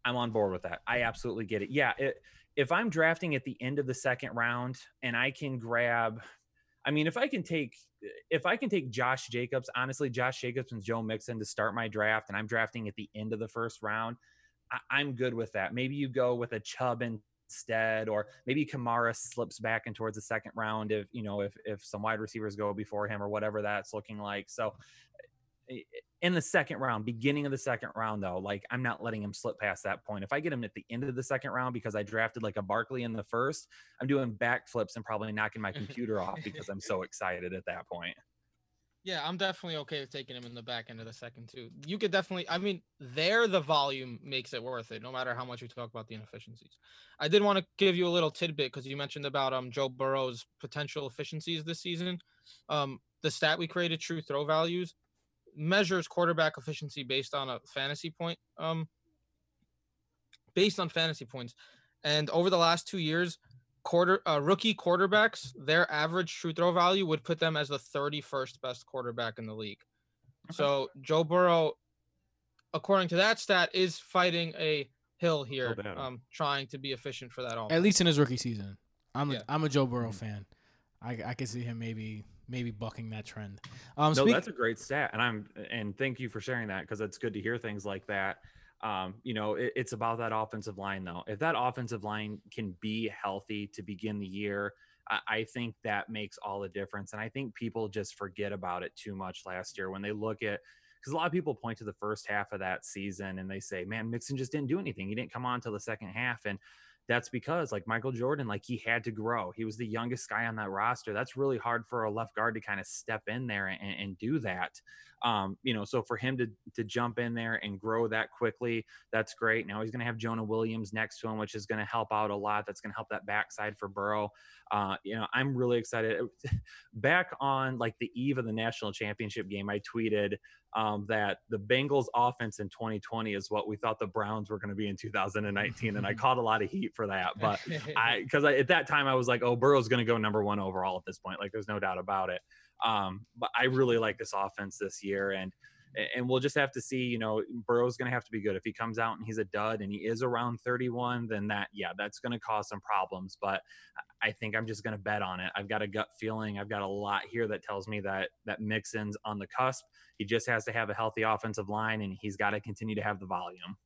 I'm on board with that. I absolutely get it. Yeah, it, if I'm drafting at the end of the second round and I can grab I mean, if I can take if I can take Josh Jacobs, honestly, Josh Jacobs and Joe Mixon to start my draft, and I'm drafting at the end of the first round, I, am good with that. Maybe you go with a Chubb instead, or maybe Kamara slips back in towards the second round if you know if if some wide receivers go before him or whatever that's looking like. So in the second round, beginning of the second round, though, like I'm not letting him slip past that point. If I get him at the end of the second round because I drafted like a Barkley in the first, I'm doing backflips and probably knocking my *laughs* computer off because I'm so excited at that point. Yeah, I'm definitely okay with taking him in the back end of the second too. You could definitely, I mean, there the volume makes it worth it, no matter how much we talk about the inefficiencies. I did want to give you a little tidbit because you mentioned about um Joe Burrow's potential efficiencies this season. Um, the stat we created, true throw values, measures quarterback efficiency based on a fantasy point, um, based on fantasy points, and over the last two years, quarter uh, rookie quarterbacks, their average true throw value would put them as the 31st best quarterback in the league. So Joe Burrow, according to that stat, is fighting a hill here, down. um, trying to be efficient for that. All At least in his rookie season. I'm a, Yeah. I'm a Joe Burrow Mhm. fan. I I can see him maybe maybe bucking that trend. Um, no, speak- that's a great stat, and I'm and thank you for sharing that because it's good to hear things like that. Um, you know, it, it's about that offensive line though. If that offensive line can be healthy to begin the year, I, I think that makes all the difference. And I think people just forget about it too much last year when they look at because a lot of people point to the first half of that season and they say, "Man, Mixon just didn't do anything. He didn't come on till the second half." And that's because like Michael Jordan, like he had to grow. He was the youngest guy on that roster. That's really hard for a left guard to kind of step in there and, and do that. Um, you know, so for him to to jump in there and grow that quickly, that's great. Now he's going to have Jonah Williams next to him, which is going to help out a lot. That's going to help that backside for Burrow. Uh, you know, I'm really excited. *laughs* Back on like the eve of the national championship game, I tweeted um, that the Bengals offense in 2020 is what we thought the Browns were going to be in 2019, and I *laughs* caught a lot of heat for that. But *laughs* I because at that time I was like, oh, Burrow's going to go number one overall at this point. Like, there's no doubt about it. Um, but I really like this offense this year, and and we'll just have to see. You know, Burrow's going to have to be good. If he comes out and he's a dud and he is around 31, then that yeah, that's going to cause some problems. But I think I'm just going to bet on it. I've got a gut feeling. I've got a lot here that tells me that that Mixon's on the cusp. He just has to have a healthy offensive line, and he's got to continue to have the volume.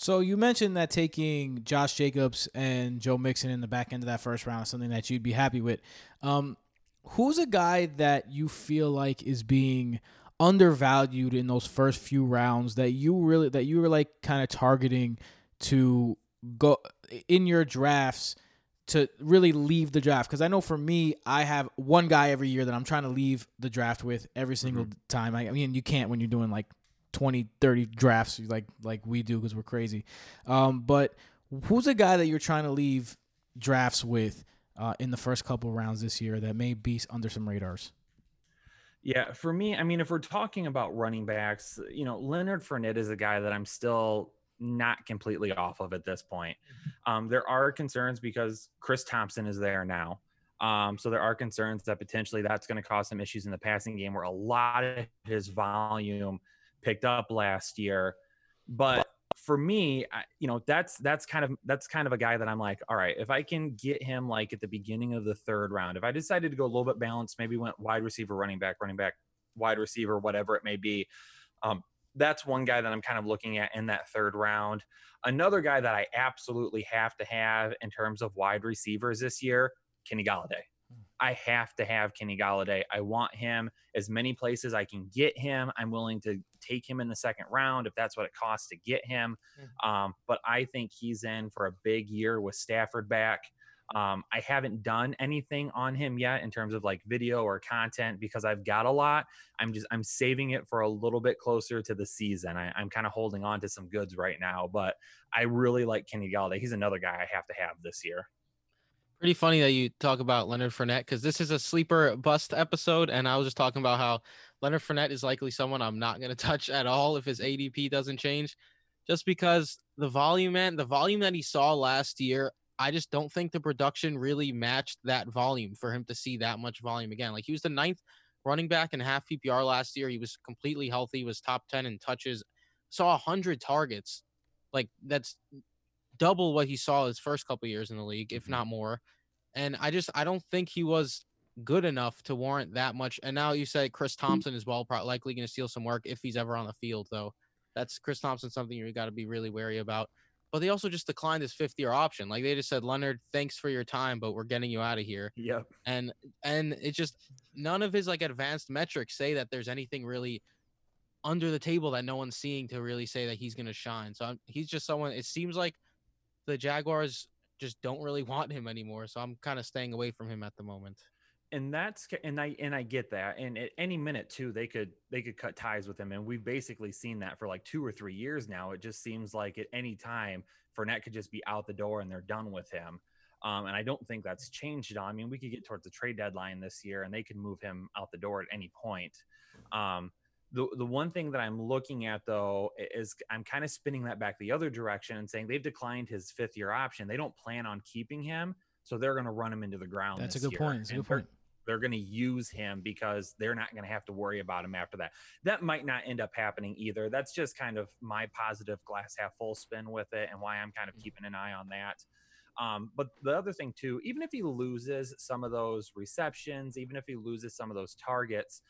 So you mentioned that taking Josh Jacobs and Joe Mixon in the back end of that first round is something that you'd be happy with. Um, who's a guy that you feel like is being undervalued in those first few rounds that you really that you were like kind of targeting to go in your drafts to really leave the draft? Because I know for me I have one guy every year that I'm trying to leave the draft with every single time. I, I mean you can't when you're doing like 20 30 drafts like like we do because we're crazy. Um, but who's a guy that you're trying to leave drafts with uh, in the first couple rounds this year that may be under some radars Yeah, for me, I mean, if we're talking about running backs, you know, Leonard Fournette is a guy that I'm still not completely off of at this point. Um, there are concerns because Chris Thompson is there now. Um, so there are concerns that potentially that's going to cause some issues in the passing game where a lot of his volume picked up last year. But for me, I, you know, that's that's kind of that's kind of a guy that I'm like, all right, if I can get him like at the beginning of the third round, if I decided to go a little bit balanced, maybe went wide receiver, running back, running back, wide receiver, whatever it may be. Um, that's one guy that I'm kind of looking at in that third round. Another guy that I absolutely have to have in terms of wide receivers this year, Kenny Golladay. I have to have Kenny Golladay. I want him as many places I can get him. I'm willing to take him in the second round if that's what it costs to get him. Um, but I think he's in for a big year with Stafford back. Um, I haven't done anything on him yet in terms of like video or content because I've got a lot. I'm just I'm saving it for a little bit closer to the season. I, I'm kind of holding on to some goods right now, but I really like Kenny Golladay. He's another guy I have to have this year. Pretty funny that you talk about Leonard Fournette because this is a sleeper bust episode, and I was just talking about how Leonard Fournette is likely someone I'm not going *laughs* to touch at all if his ADP doesn't change, just because the volume, man, the volume that he saw last year, I just don't think the production really matched that volume for him to see that much volume again. Like he was the ninth running back in half PPR last year. He was completely healthy, was top ten in touches, saw hundred targets, like that's double what he saw his first couple years in the league, if mm-hmm. not more. And I just I don't think he was good enough to warrant that much. And now you say Chris mm-hmm. Thompson is well probably likely going to steal some work if he's ever on the field, though. That's Chris Thompson something you got to be really wary about. But they also just declined his fifth year option. Like they just said, Leonard, thanks for your time, but we're getting you out of here. Yep. And and it just none of his like advanced metrics say that there's anything really under the table that no one's seeing to really say that he's going to shine. So I'm, he's just someone. It seems like the Jaguars just don't really want him anymore. So I'm kind of staying away from him at the moment. and that's and I and I get that. And at any minute too, they could they could cut ties with him. And we've basically seen that for like two or three years now. It just seems like at any time Fournette could just be out the door and they're done with him. Um, and I don't think that's changed. I mean, we could get towards the trade deadline this year and they could move him out the door at any point. Um, The, the one thing that I'm looking at though is I'm kind of spinning that back the other direction and saying they've declined his fifth year option. They don't plan on keeping him, so they're going to run him into the ground. That's a good year. point. That's a good point. they're going to use him because they're not going to have to worry about him after that. That might not end up happening either. That's just kind of my positive glass half full spin with it and why I'm kind of keeping an eye on that. Um, but the other thing too, even if he loses some of those receptions, even if he loses some of those targets,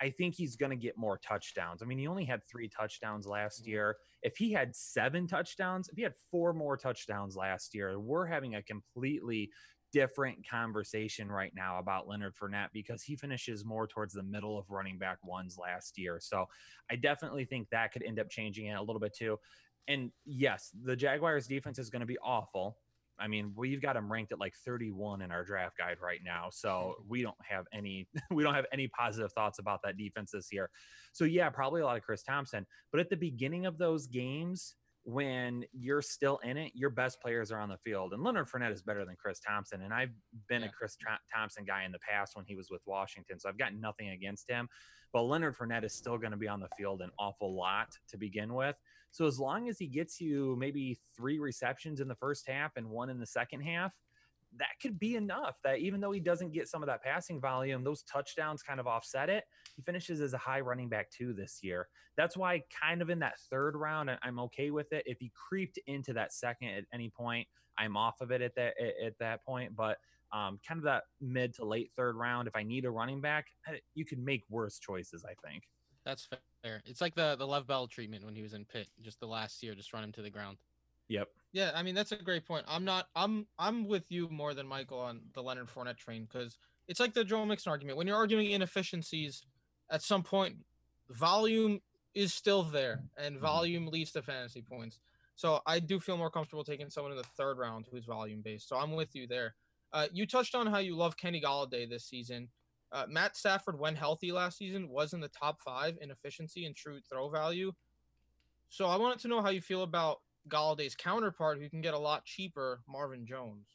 I think he's going to get more touchdowns. I mean, he only had three touchdowns last mm-hmm. year. If he had seven touchdowns, if he had four more touchdowns last year, we're having a completely different conversation right now about Leonard Fournette because he finishes more towards the middle of running back ones last year. So I definitely think that could end up changing it a little bit too. And yes, the Jaguars defense is going to be awful. I mean, we've got him ranked at like 31 in our draft guide right now. So *laughs* we don't have any *laughs* we don't have any positive thoughts about that defense this year. So yeah, probably a lot of Chris Thompson. But at the beginning of those games, when you're still in it, your best players are on the field. And Leonard Fournette is better than Chris Thompson. And I've been Yeah. a Chris Thompson guy in the past when he was with Washington. So I've got nothing against him. But Leonard Fournette is still going to be on the field an awful lot to begin with. So as long as he gets you maybe three receptions in the first half and one in the second half, that could be enough that even though he doesn't get some of that passing volume, those touchdowns kind of offset it. He finishes as a high running back two this year. That's why, kind of in that third round, I'm okay with it. If he creeped into that second at any point, I'm off of it at that at, at that point. But um, kind of that mid to late third round, if I need a running back, eh, you can make worse choices. I think. That's fair. It's like the the Lev Bell treatment when he was in Pitt, just the last year, just run him to the ground. Yep. Yeah, I mean that's a great point. I'm not. I'm. I'm with you more than Michael on the Leonard Fournette train because it's like the Joe Mixon argument. When you're arguing inefficiencies, at some point, volume is still there, and volume leads to fantasy points. So I do feel more comfortable taking someone in the third round who's volume based. So I'm with you there. Uh, you touched on how you love Kenny Golladay this season. Uh, Matt Stafford, when healthy last season, was in the top five in efficiency and true throw value. So I wanted to know how you feel about Golladay's counterpart, who can get a lot cheaper, Marvin Jones.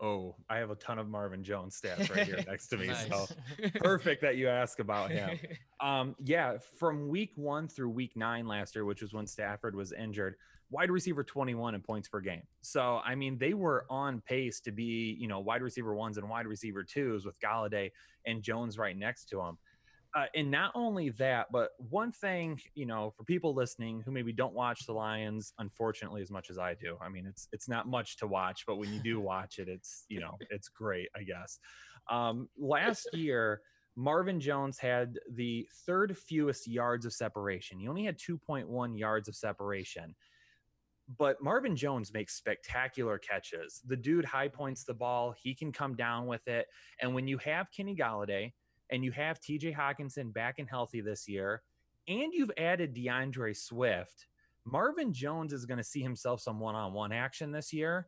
Oh, I have a ton of Marvin Jones stats right here next to *laughs* me. Nice. So perfect that you ask about him. *laughs* Um, yeah, from week one through week nine last year, which was when Stafford was injured, wide receiver 21 in points per game. So, I mean, they were on pace to be, you know, wide receiver ones and wide receiver twos with Golladay and Jones right next to him. Uh, and not only that, but one thing, you know, for people listening who maybe don't watch the Lions, unfortunately, as much as I do. I mean, it's it's not much to watch, but when you do *laughs* watch it, it's you know, it's great, I guess. Um, last year, Marvin Jones had the third fewest yards of separation. He only had 2.1 yards of separation. But Marvin Jones makes spectacular catches. The dude high points the ball. He can come down with it. And when you have Kenny Golladay and you have TJ Hockenson back and healthy this year, and you've added DeAndre Swift, Marvin Jones is going to see himself some one on one action this year.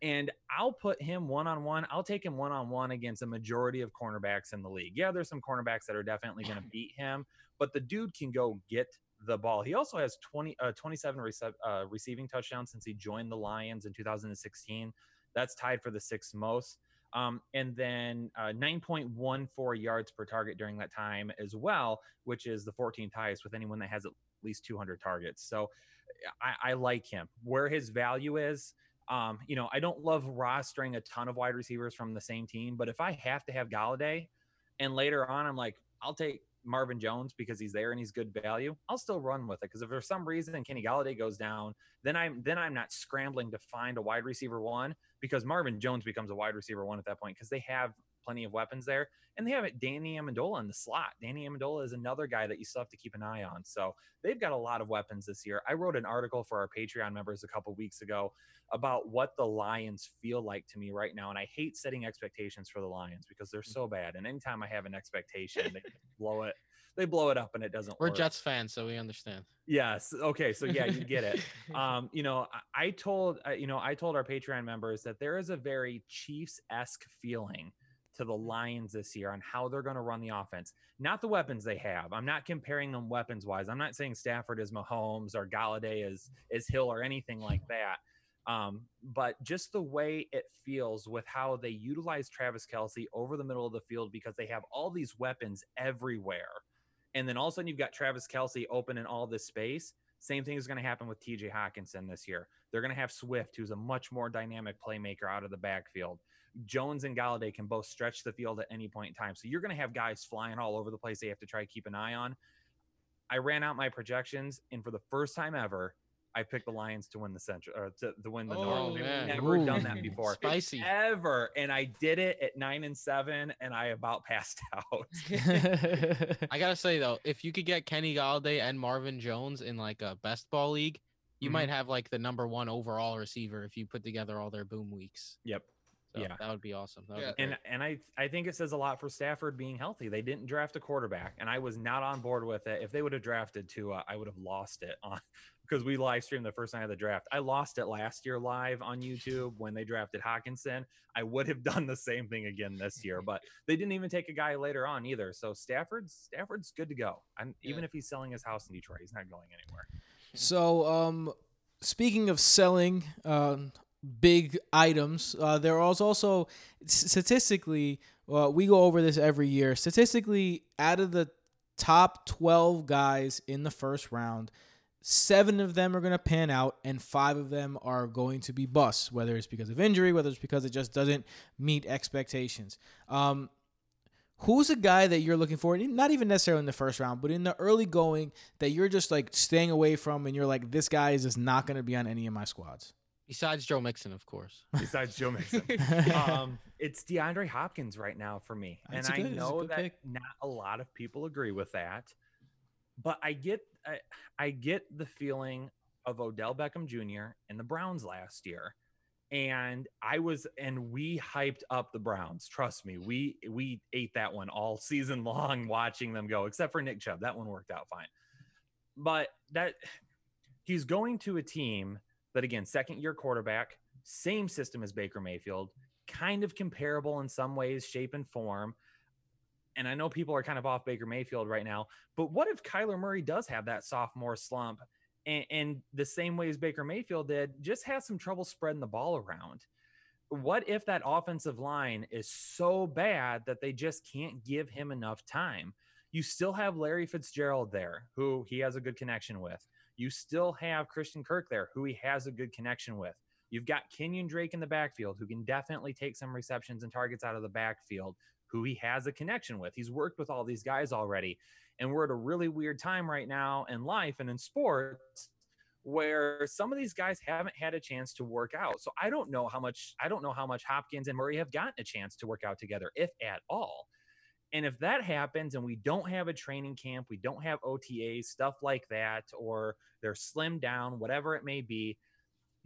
And I'll put him one on one. I'll take him one on one against a majority of cornerbacks in the league. Yeah, there's some cornerbacks that are definitely going *laughs* to beat him, but the dude can go get the ball. He also has 20, uh, 27 rece- uh, receiving touchdowns since he joined the Lions in 2016. That's tied for the sixth most. Um, and then uh, 9.14 yards per target during that time as well, which is the 14th highest with anyone that has at least 200 targets. So I, I like him. Where his value is, um, you know, I don't love rostering a ton of wide receivers from the same team, but if I have to have Golladay and later on I'm like, I'll take Marvin Jones because he's there and he's good value, I'll still run with it. Because if for some reason Kenny Golladay goes down, then I'm then I'm not scrambling to find a wide receiver one because Marvin Jones becomes a wide receiver one at that point because they have plenty of weapons there and they have it Danny Amendola in the slot. Danny Amendola is another guy that you still have to keep an eye on. So they've got a lot of weapons this year. I wrote an article for our Patreon members a couple weeks ago about what the Lions feel like to me right now. And I hate setting expectations for the Lions because they're mm. so bad. And anytime I have an expectation, they *laughs* blow it. They blow it up and it doesn't We're work. Jets fans, so we understand. Yes. Okay. So yeah, you get it. *laughs* um, you know, I, I told uh, you know I told our Patreon members that there is a very Chiefs esque feeling to the Lions this year on how they're going to run the offense, not the weapons they have. I'm not comparing them weapons wise. I'm not saying Stafford is Mahomes or Golladay is is Hill or anything like that. Um, but just the way it feels with how they utilize Travis Kelce over the middle of the field because they have all these weapons everywhere and then all of a sudden you've got Travis Kelce open in all this space. Same thing is going to happen with TJ Hockenson this year. They're going to have Swift, who's a much more dynamic playmaker out of the backfield. Jones and Golladay can both stretch the field at any point in time. So you're going to have guys flying all over the place they have to try to keep an eye on. I ran out my projections, and for the first time ever, I picked the Lions to win the central or to, to win the Oh, North. man. Never Ooh. done that before. Spicy. Ever. And I did it at nine and seven, and I about passed *laughs* out. *laughs* I gotta say though, if you could get Kenny Golladay and Marvin Jones in like a best ball league, you Mhm. might have like the number one overall receiver if you put together all their boom weeks. Yep. So Yeah. that would be awesome. Would Yeah. be And and I I think it says a lot for Stafford being healthy. They didn't draft a quarterback, and I was not on board with it. If they would have drafted Tua, I would have lost it on because we live streamed the first night of the draft. I lost it last year live on YouTube when they drafted Hockenson. I would have *laughs* done the same thing again this year, but *laughs* they didn't even take a guy later on either. So Stafford's Stafford's good to go. I'm even if he's selling his house in Detroit, he's not going anywhere. So, um, speaking of selling um, big items, uh, there was also statistically, uh, we go over this every year. Statistically, out of the top 12 guys in the first round, seven of them are going to pan out, and five of them are going to be busts, whether it's because of injury, whether it's because it just doesn't meet expectations. Um, Who's a guy that you're looking for? Not even necessarily in the first round, but in the early going that you're just like staying away from, and you're like, this guy is just not going to be on any of my squads. Besides Joe Mixon, of course. *laughs* Besides Joe Mixon. *laughs* um, it's DeAndre Hopkins right now for me, and That's a I good- that's a know that pick. not a lot of people agree with that, but I get I, I get the feeling of Odell Beckham Jr. and the Browns last year, and I was and we hyped up the Browns. Trust me, we we ate that one all *laughs* season long, watching them go. Except for Nick Chubb, that one worked out fine, but that he's going to a team that again, second year quarterback, same system as Baker Mayfield, kind of comparable in some ways, shape and form. And I know people are kind of off Baker Mayfield right now, but what if Kyler Murray does have that sophomore slump and, and the same way as Baker Mayfield did, just has some trouble spreading the ball around? What if that offensive line is so bad that they just can't give him enough time? You still have Larry Fitzgerald there, who he has a good connection with. You still have Christian Kirk there, who he has a good connection with. You've got Kenyan Drake in the backfield, who can definitely take some receptions and targets out of the backfield, who he has a connection with. He's worked with all these guys already. And we're at a really weird time right now in life and in sports where some of these guys haven't had a chance to work out. So I don't know how much I don't know how much Hopkins and Murray have gotten a chance to work out together, if at all. And if that happens and we don't have a training camp, we don't have OTAs, stuff like that, or they're slimmed down, whatever it may be,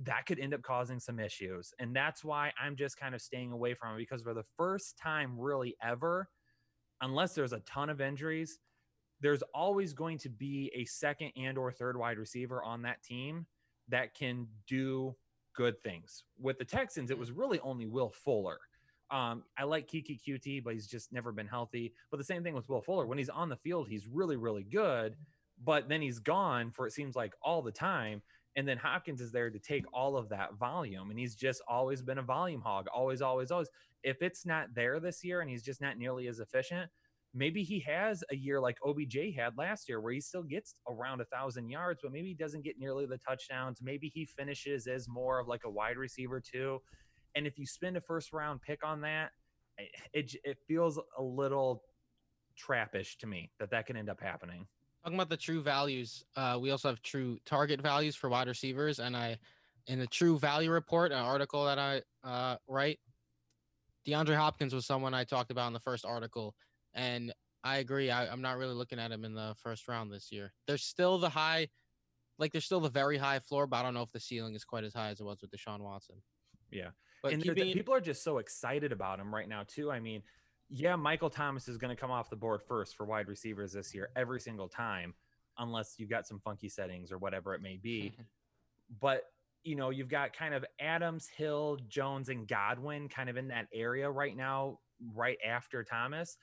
that could end up causing some issues. And that's why I'm just kind of staying away from it because for the first time, really ever, unless there's a ton of injuries, there's always going to be a second and or third wide receiver on that team that can do good things. With the Texans, it was really only Will Fuller. Um, I like Keke Coutee, but he's just never been healthy. But the same thing with Will Fuller. When he's on the field, he's really, really good. But then he's gone for it seems like all the time. And then Hopkins is there to take all of that volume. And he's just always been a volume hog. Always, always, always. If it's not there this year and he's just not nearly as efficient, maybe he has a year like OBJ had last year where he still gets around a thousand yards, but maybe he doesn't get nearly the touchdowns. Maybe he finishes as more of like a wide receiver too. And if you spend a first round pick on that, it, it feels a little trappish to me that that can end up happening. Talking about the true values, uh, we also have true target values for wide receivers, and I, in the true value report, an article that I uh, write, DeAndre Hopkins was someone I talked about in the first article, and I agree. I, I'm not really looking at him in the first round this year. There's still the high, like there's still the very high floor, but I don't know if the ceiling is quite as high as it was with Deshaun Watson. Yeah. But and the- the people are just so excited about him right now too. I mean, yeah, Michael Thomas is going to come off the board first for wide receivers this year every single time, unless you've got some funky settings or whatever it may be. *laughs* but you know, you've got kind of Adams, Hill, Jones, and Godwin kind of in that area right now, right after Thomas.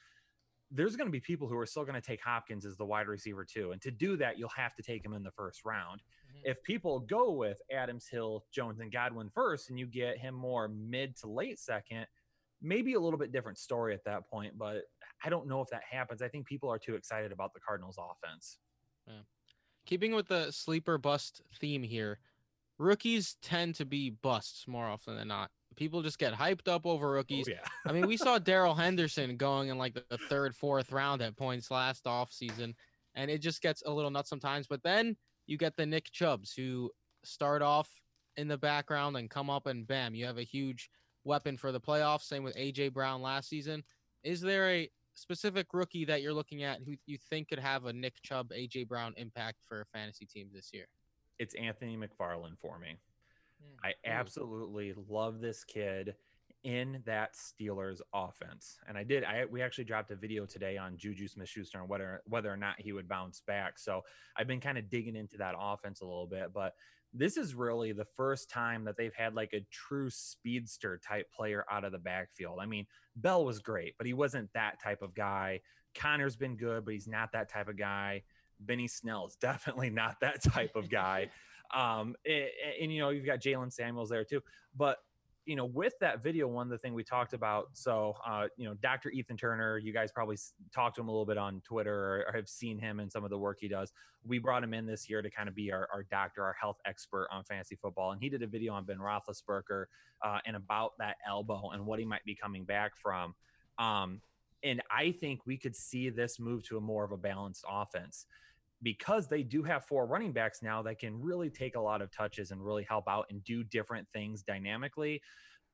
There's going to be people who are still going to take Hopkins as the wide receiver too, and to do that, you'll have to take him in the first round mm-hmm. if people go with Adams, Hill, Jones, and Godwin first, and you get him more mid to late second, maybe a little bit different story at that point. But I don't know if that happens. I think people are too excited about the Cardinals offense. Keeping with the sleeper bust theme here, rookies tend to be busts more often than not. People just get hyped up over rookies. Oh, yeah. *laughs* I mean, we saw Darrell Henderson going in like the third, fourth round at points last offseason, and it just gets a little nuts sometimes. But then you get the Nick Chubbs who start off in the background and come up, and bam, you have a huge weapon for the playoffs. Same with AJ Brown last season. Is there a specific rookie that you're looking at who you think could have a Nick Chubb, AJ Brown impact for a fantasy teams this year? It's Anthony McFarland for me. Hmm. I absolutely love this kid in that Steelers offense. And I did I we actually dropped a video today on Juju Smith-Schuster and whether whether or not he would bounce back. So I've been kind of digging into that offense a little bit, but this is really the first time that they've had like a true speedster type player out of the backfield. I mean, Bell was great, but he wasn't that type of guy. Connor's been good, but he's not that type of guy. Benny Snell is *laughs* definitely not that type of guy. *laughs* Um, and, and, you know, you've got Jaylen Samuels there too. But you know, with that video, one of the thing we talked about. So, uh, you know, Dr. Ethan Turner, you guys probably talked to him a little bit on Twitter or, or have seen him and some of the work he does. We brought him in this year to kind of be our, our doctor, our health expert on fantasy football, and he did a video on Ben Roethlisberger uh, and about that elbow and what he might be coming back from. Um, and I think we could see this move to a more of a balanced offense because they do have four running backs now that can really take a lot of touches and really help out and do different things dynamically.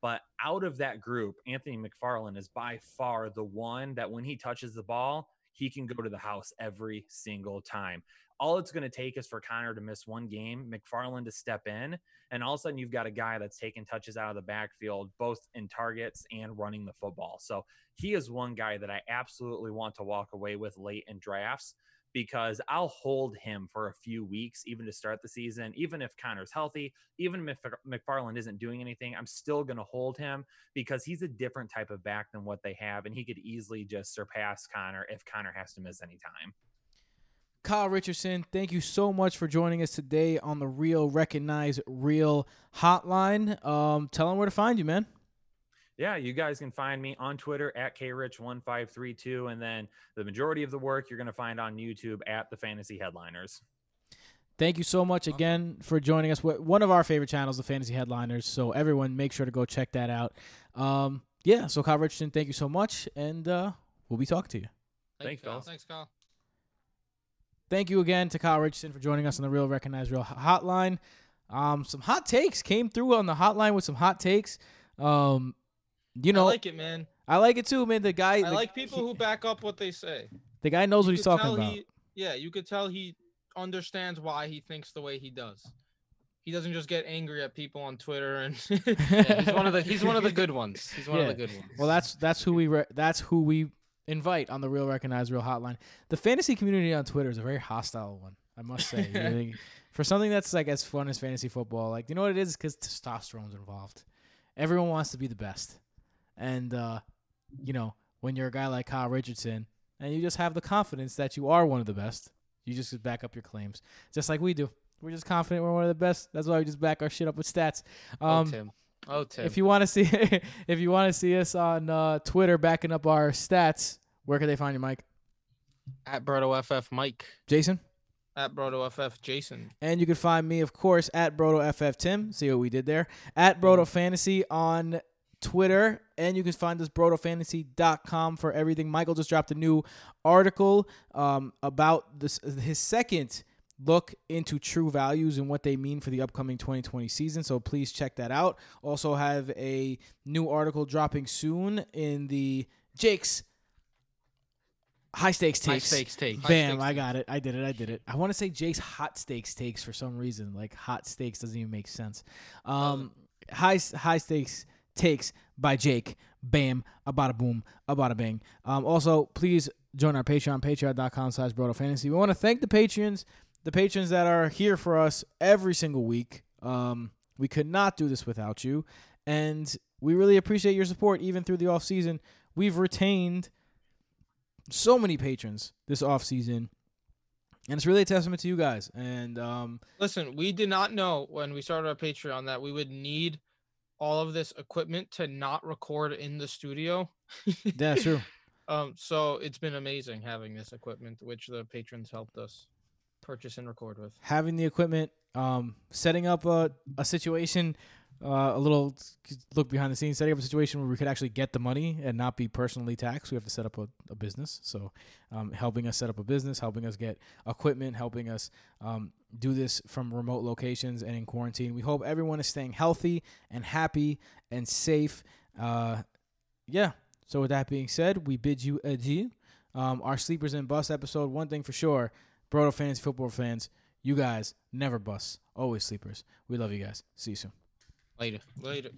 But out of that group, Anthony McFarland is by far the one that when he touches the ball, he can go to the house every single time. All it's going to take is for Connor to miss one game, McFarland to step in, and all of a sudden you've got a guy that's taking touches out of the backfield, both in targets and running the football. So he is one guy that I absolutely want to walk away with late in drafts because I'll hold him for a few weeks, even to start the season. Even if Connor's healthy, even if McFarland isn't doing anything, I'm still going to hold him because he's a different type of back than what they have. And he could easily just surpass Connor if Connor has to miss any time. Kyle Richardson, thank you so much for joining us today on the Real Recognize Real Hotline. Um, tell them where to find you, man. Yeah, you guys can find me on Twitter at krich1532. And then the majority of the work you're going to find on YouTube at the Fantasy Headliners. Thank you so much again for joining us. One of our favorite channels, the Fantasy Headliners. So everyone, make sure to go check that out. Um, yeah. So Kyle Richardson, thank you so much, and uh, we'll be talking to you. Thanks, Kyle. Thanks, Kyle. Thank you again to Kyle Richardson for joining us on the Real Recognize Real Hotline. Um, some hot takes came through on the hotline with some hot takes. Um, you know, I like it, man. I like it too, man. The guy, I the, like people who back up what they say. the guy knows what he's talking about. he- yeah, you could tell he understands why he thinks the way he does. He doesn't just get angry at people on Twitter and *laughs* Yeah, he's one of the he's one of the good ones. He's one Yeah. of the good ones. Well, that's that's who we re- that's who we invite on the Real Recognize Real Hotline. The fantasy community on Twitter is a very hostile one, I must say. You know, *laughs* for something that's like as fun as fantasy football, like you know what it is because testosterone's involved. Everyone wants to be the best, and uh, you know when you're a guy like Kyle Richardson and you just have the confidence that you are one of the best, you just back up your claims, just like we do. We're just confident we're one of the best. That's why we just back our shit up with stats. oh, Um, Tim. Oh, Tim. if you want to see *laughs* if you want to see us on uh, Twitter backing up our stats, where can they find you, Mike? at Broto FF Mike. Jason? at BrotoFF Jason. And you can find me, of course, at BrotoFF Tim. See what we did there. At Broto Fantasy on Twitter. And you can find us brotofantasy.com for everything. Michael just dropped a new article um, about this his second look into true values and what they mean for the upcoming 2020 season. So please check that out. Also have a new article dropping soon in the Jake's High Stakes takes. High stakes take. High Bam! stakes I got it. I did it. I did it. I want to say Jake's hot steaks takes for some reason. Like hot steaks doesn't even make sense. Um, high high stakes takes by Jake. Bam! About boom. About bang. Um, also, please join our Patreon. Patreon.com slash Fantasy. We want to thank the patrons, the patrons that are here for us every single week. Um, we could not do this without you, and we really appreciate your support even through the off season. We've retained so many patrons this off season, and it's really a testament to you guys. And um, Listen, we did not know when we started our Patreon that we would need all of this equipment to not record in the studio. that's true. *laughs* Um, so it's been amazing having this equipment, which the patrons helped us purchase and record with. having the equipment, um, setting up a, a situation, uh, a little look behind the scenes, setting up a situation where we could actually get the money and not be personally taxed. We have to set up a, a business. So, um, helping us set up a business, helping us get equipment, helping us um, do this from remote locations and in quarantine. We hope everyone is staying healthy and happy and safe. Uh, yeah. So, with that being said, we bid you adieu. Um, our Sleepers and Bus episode, one thing for sure, Broto fans, football fans, you guys never bust. Always sleepers. We love you guys. See you soon. Later. Later.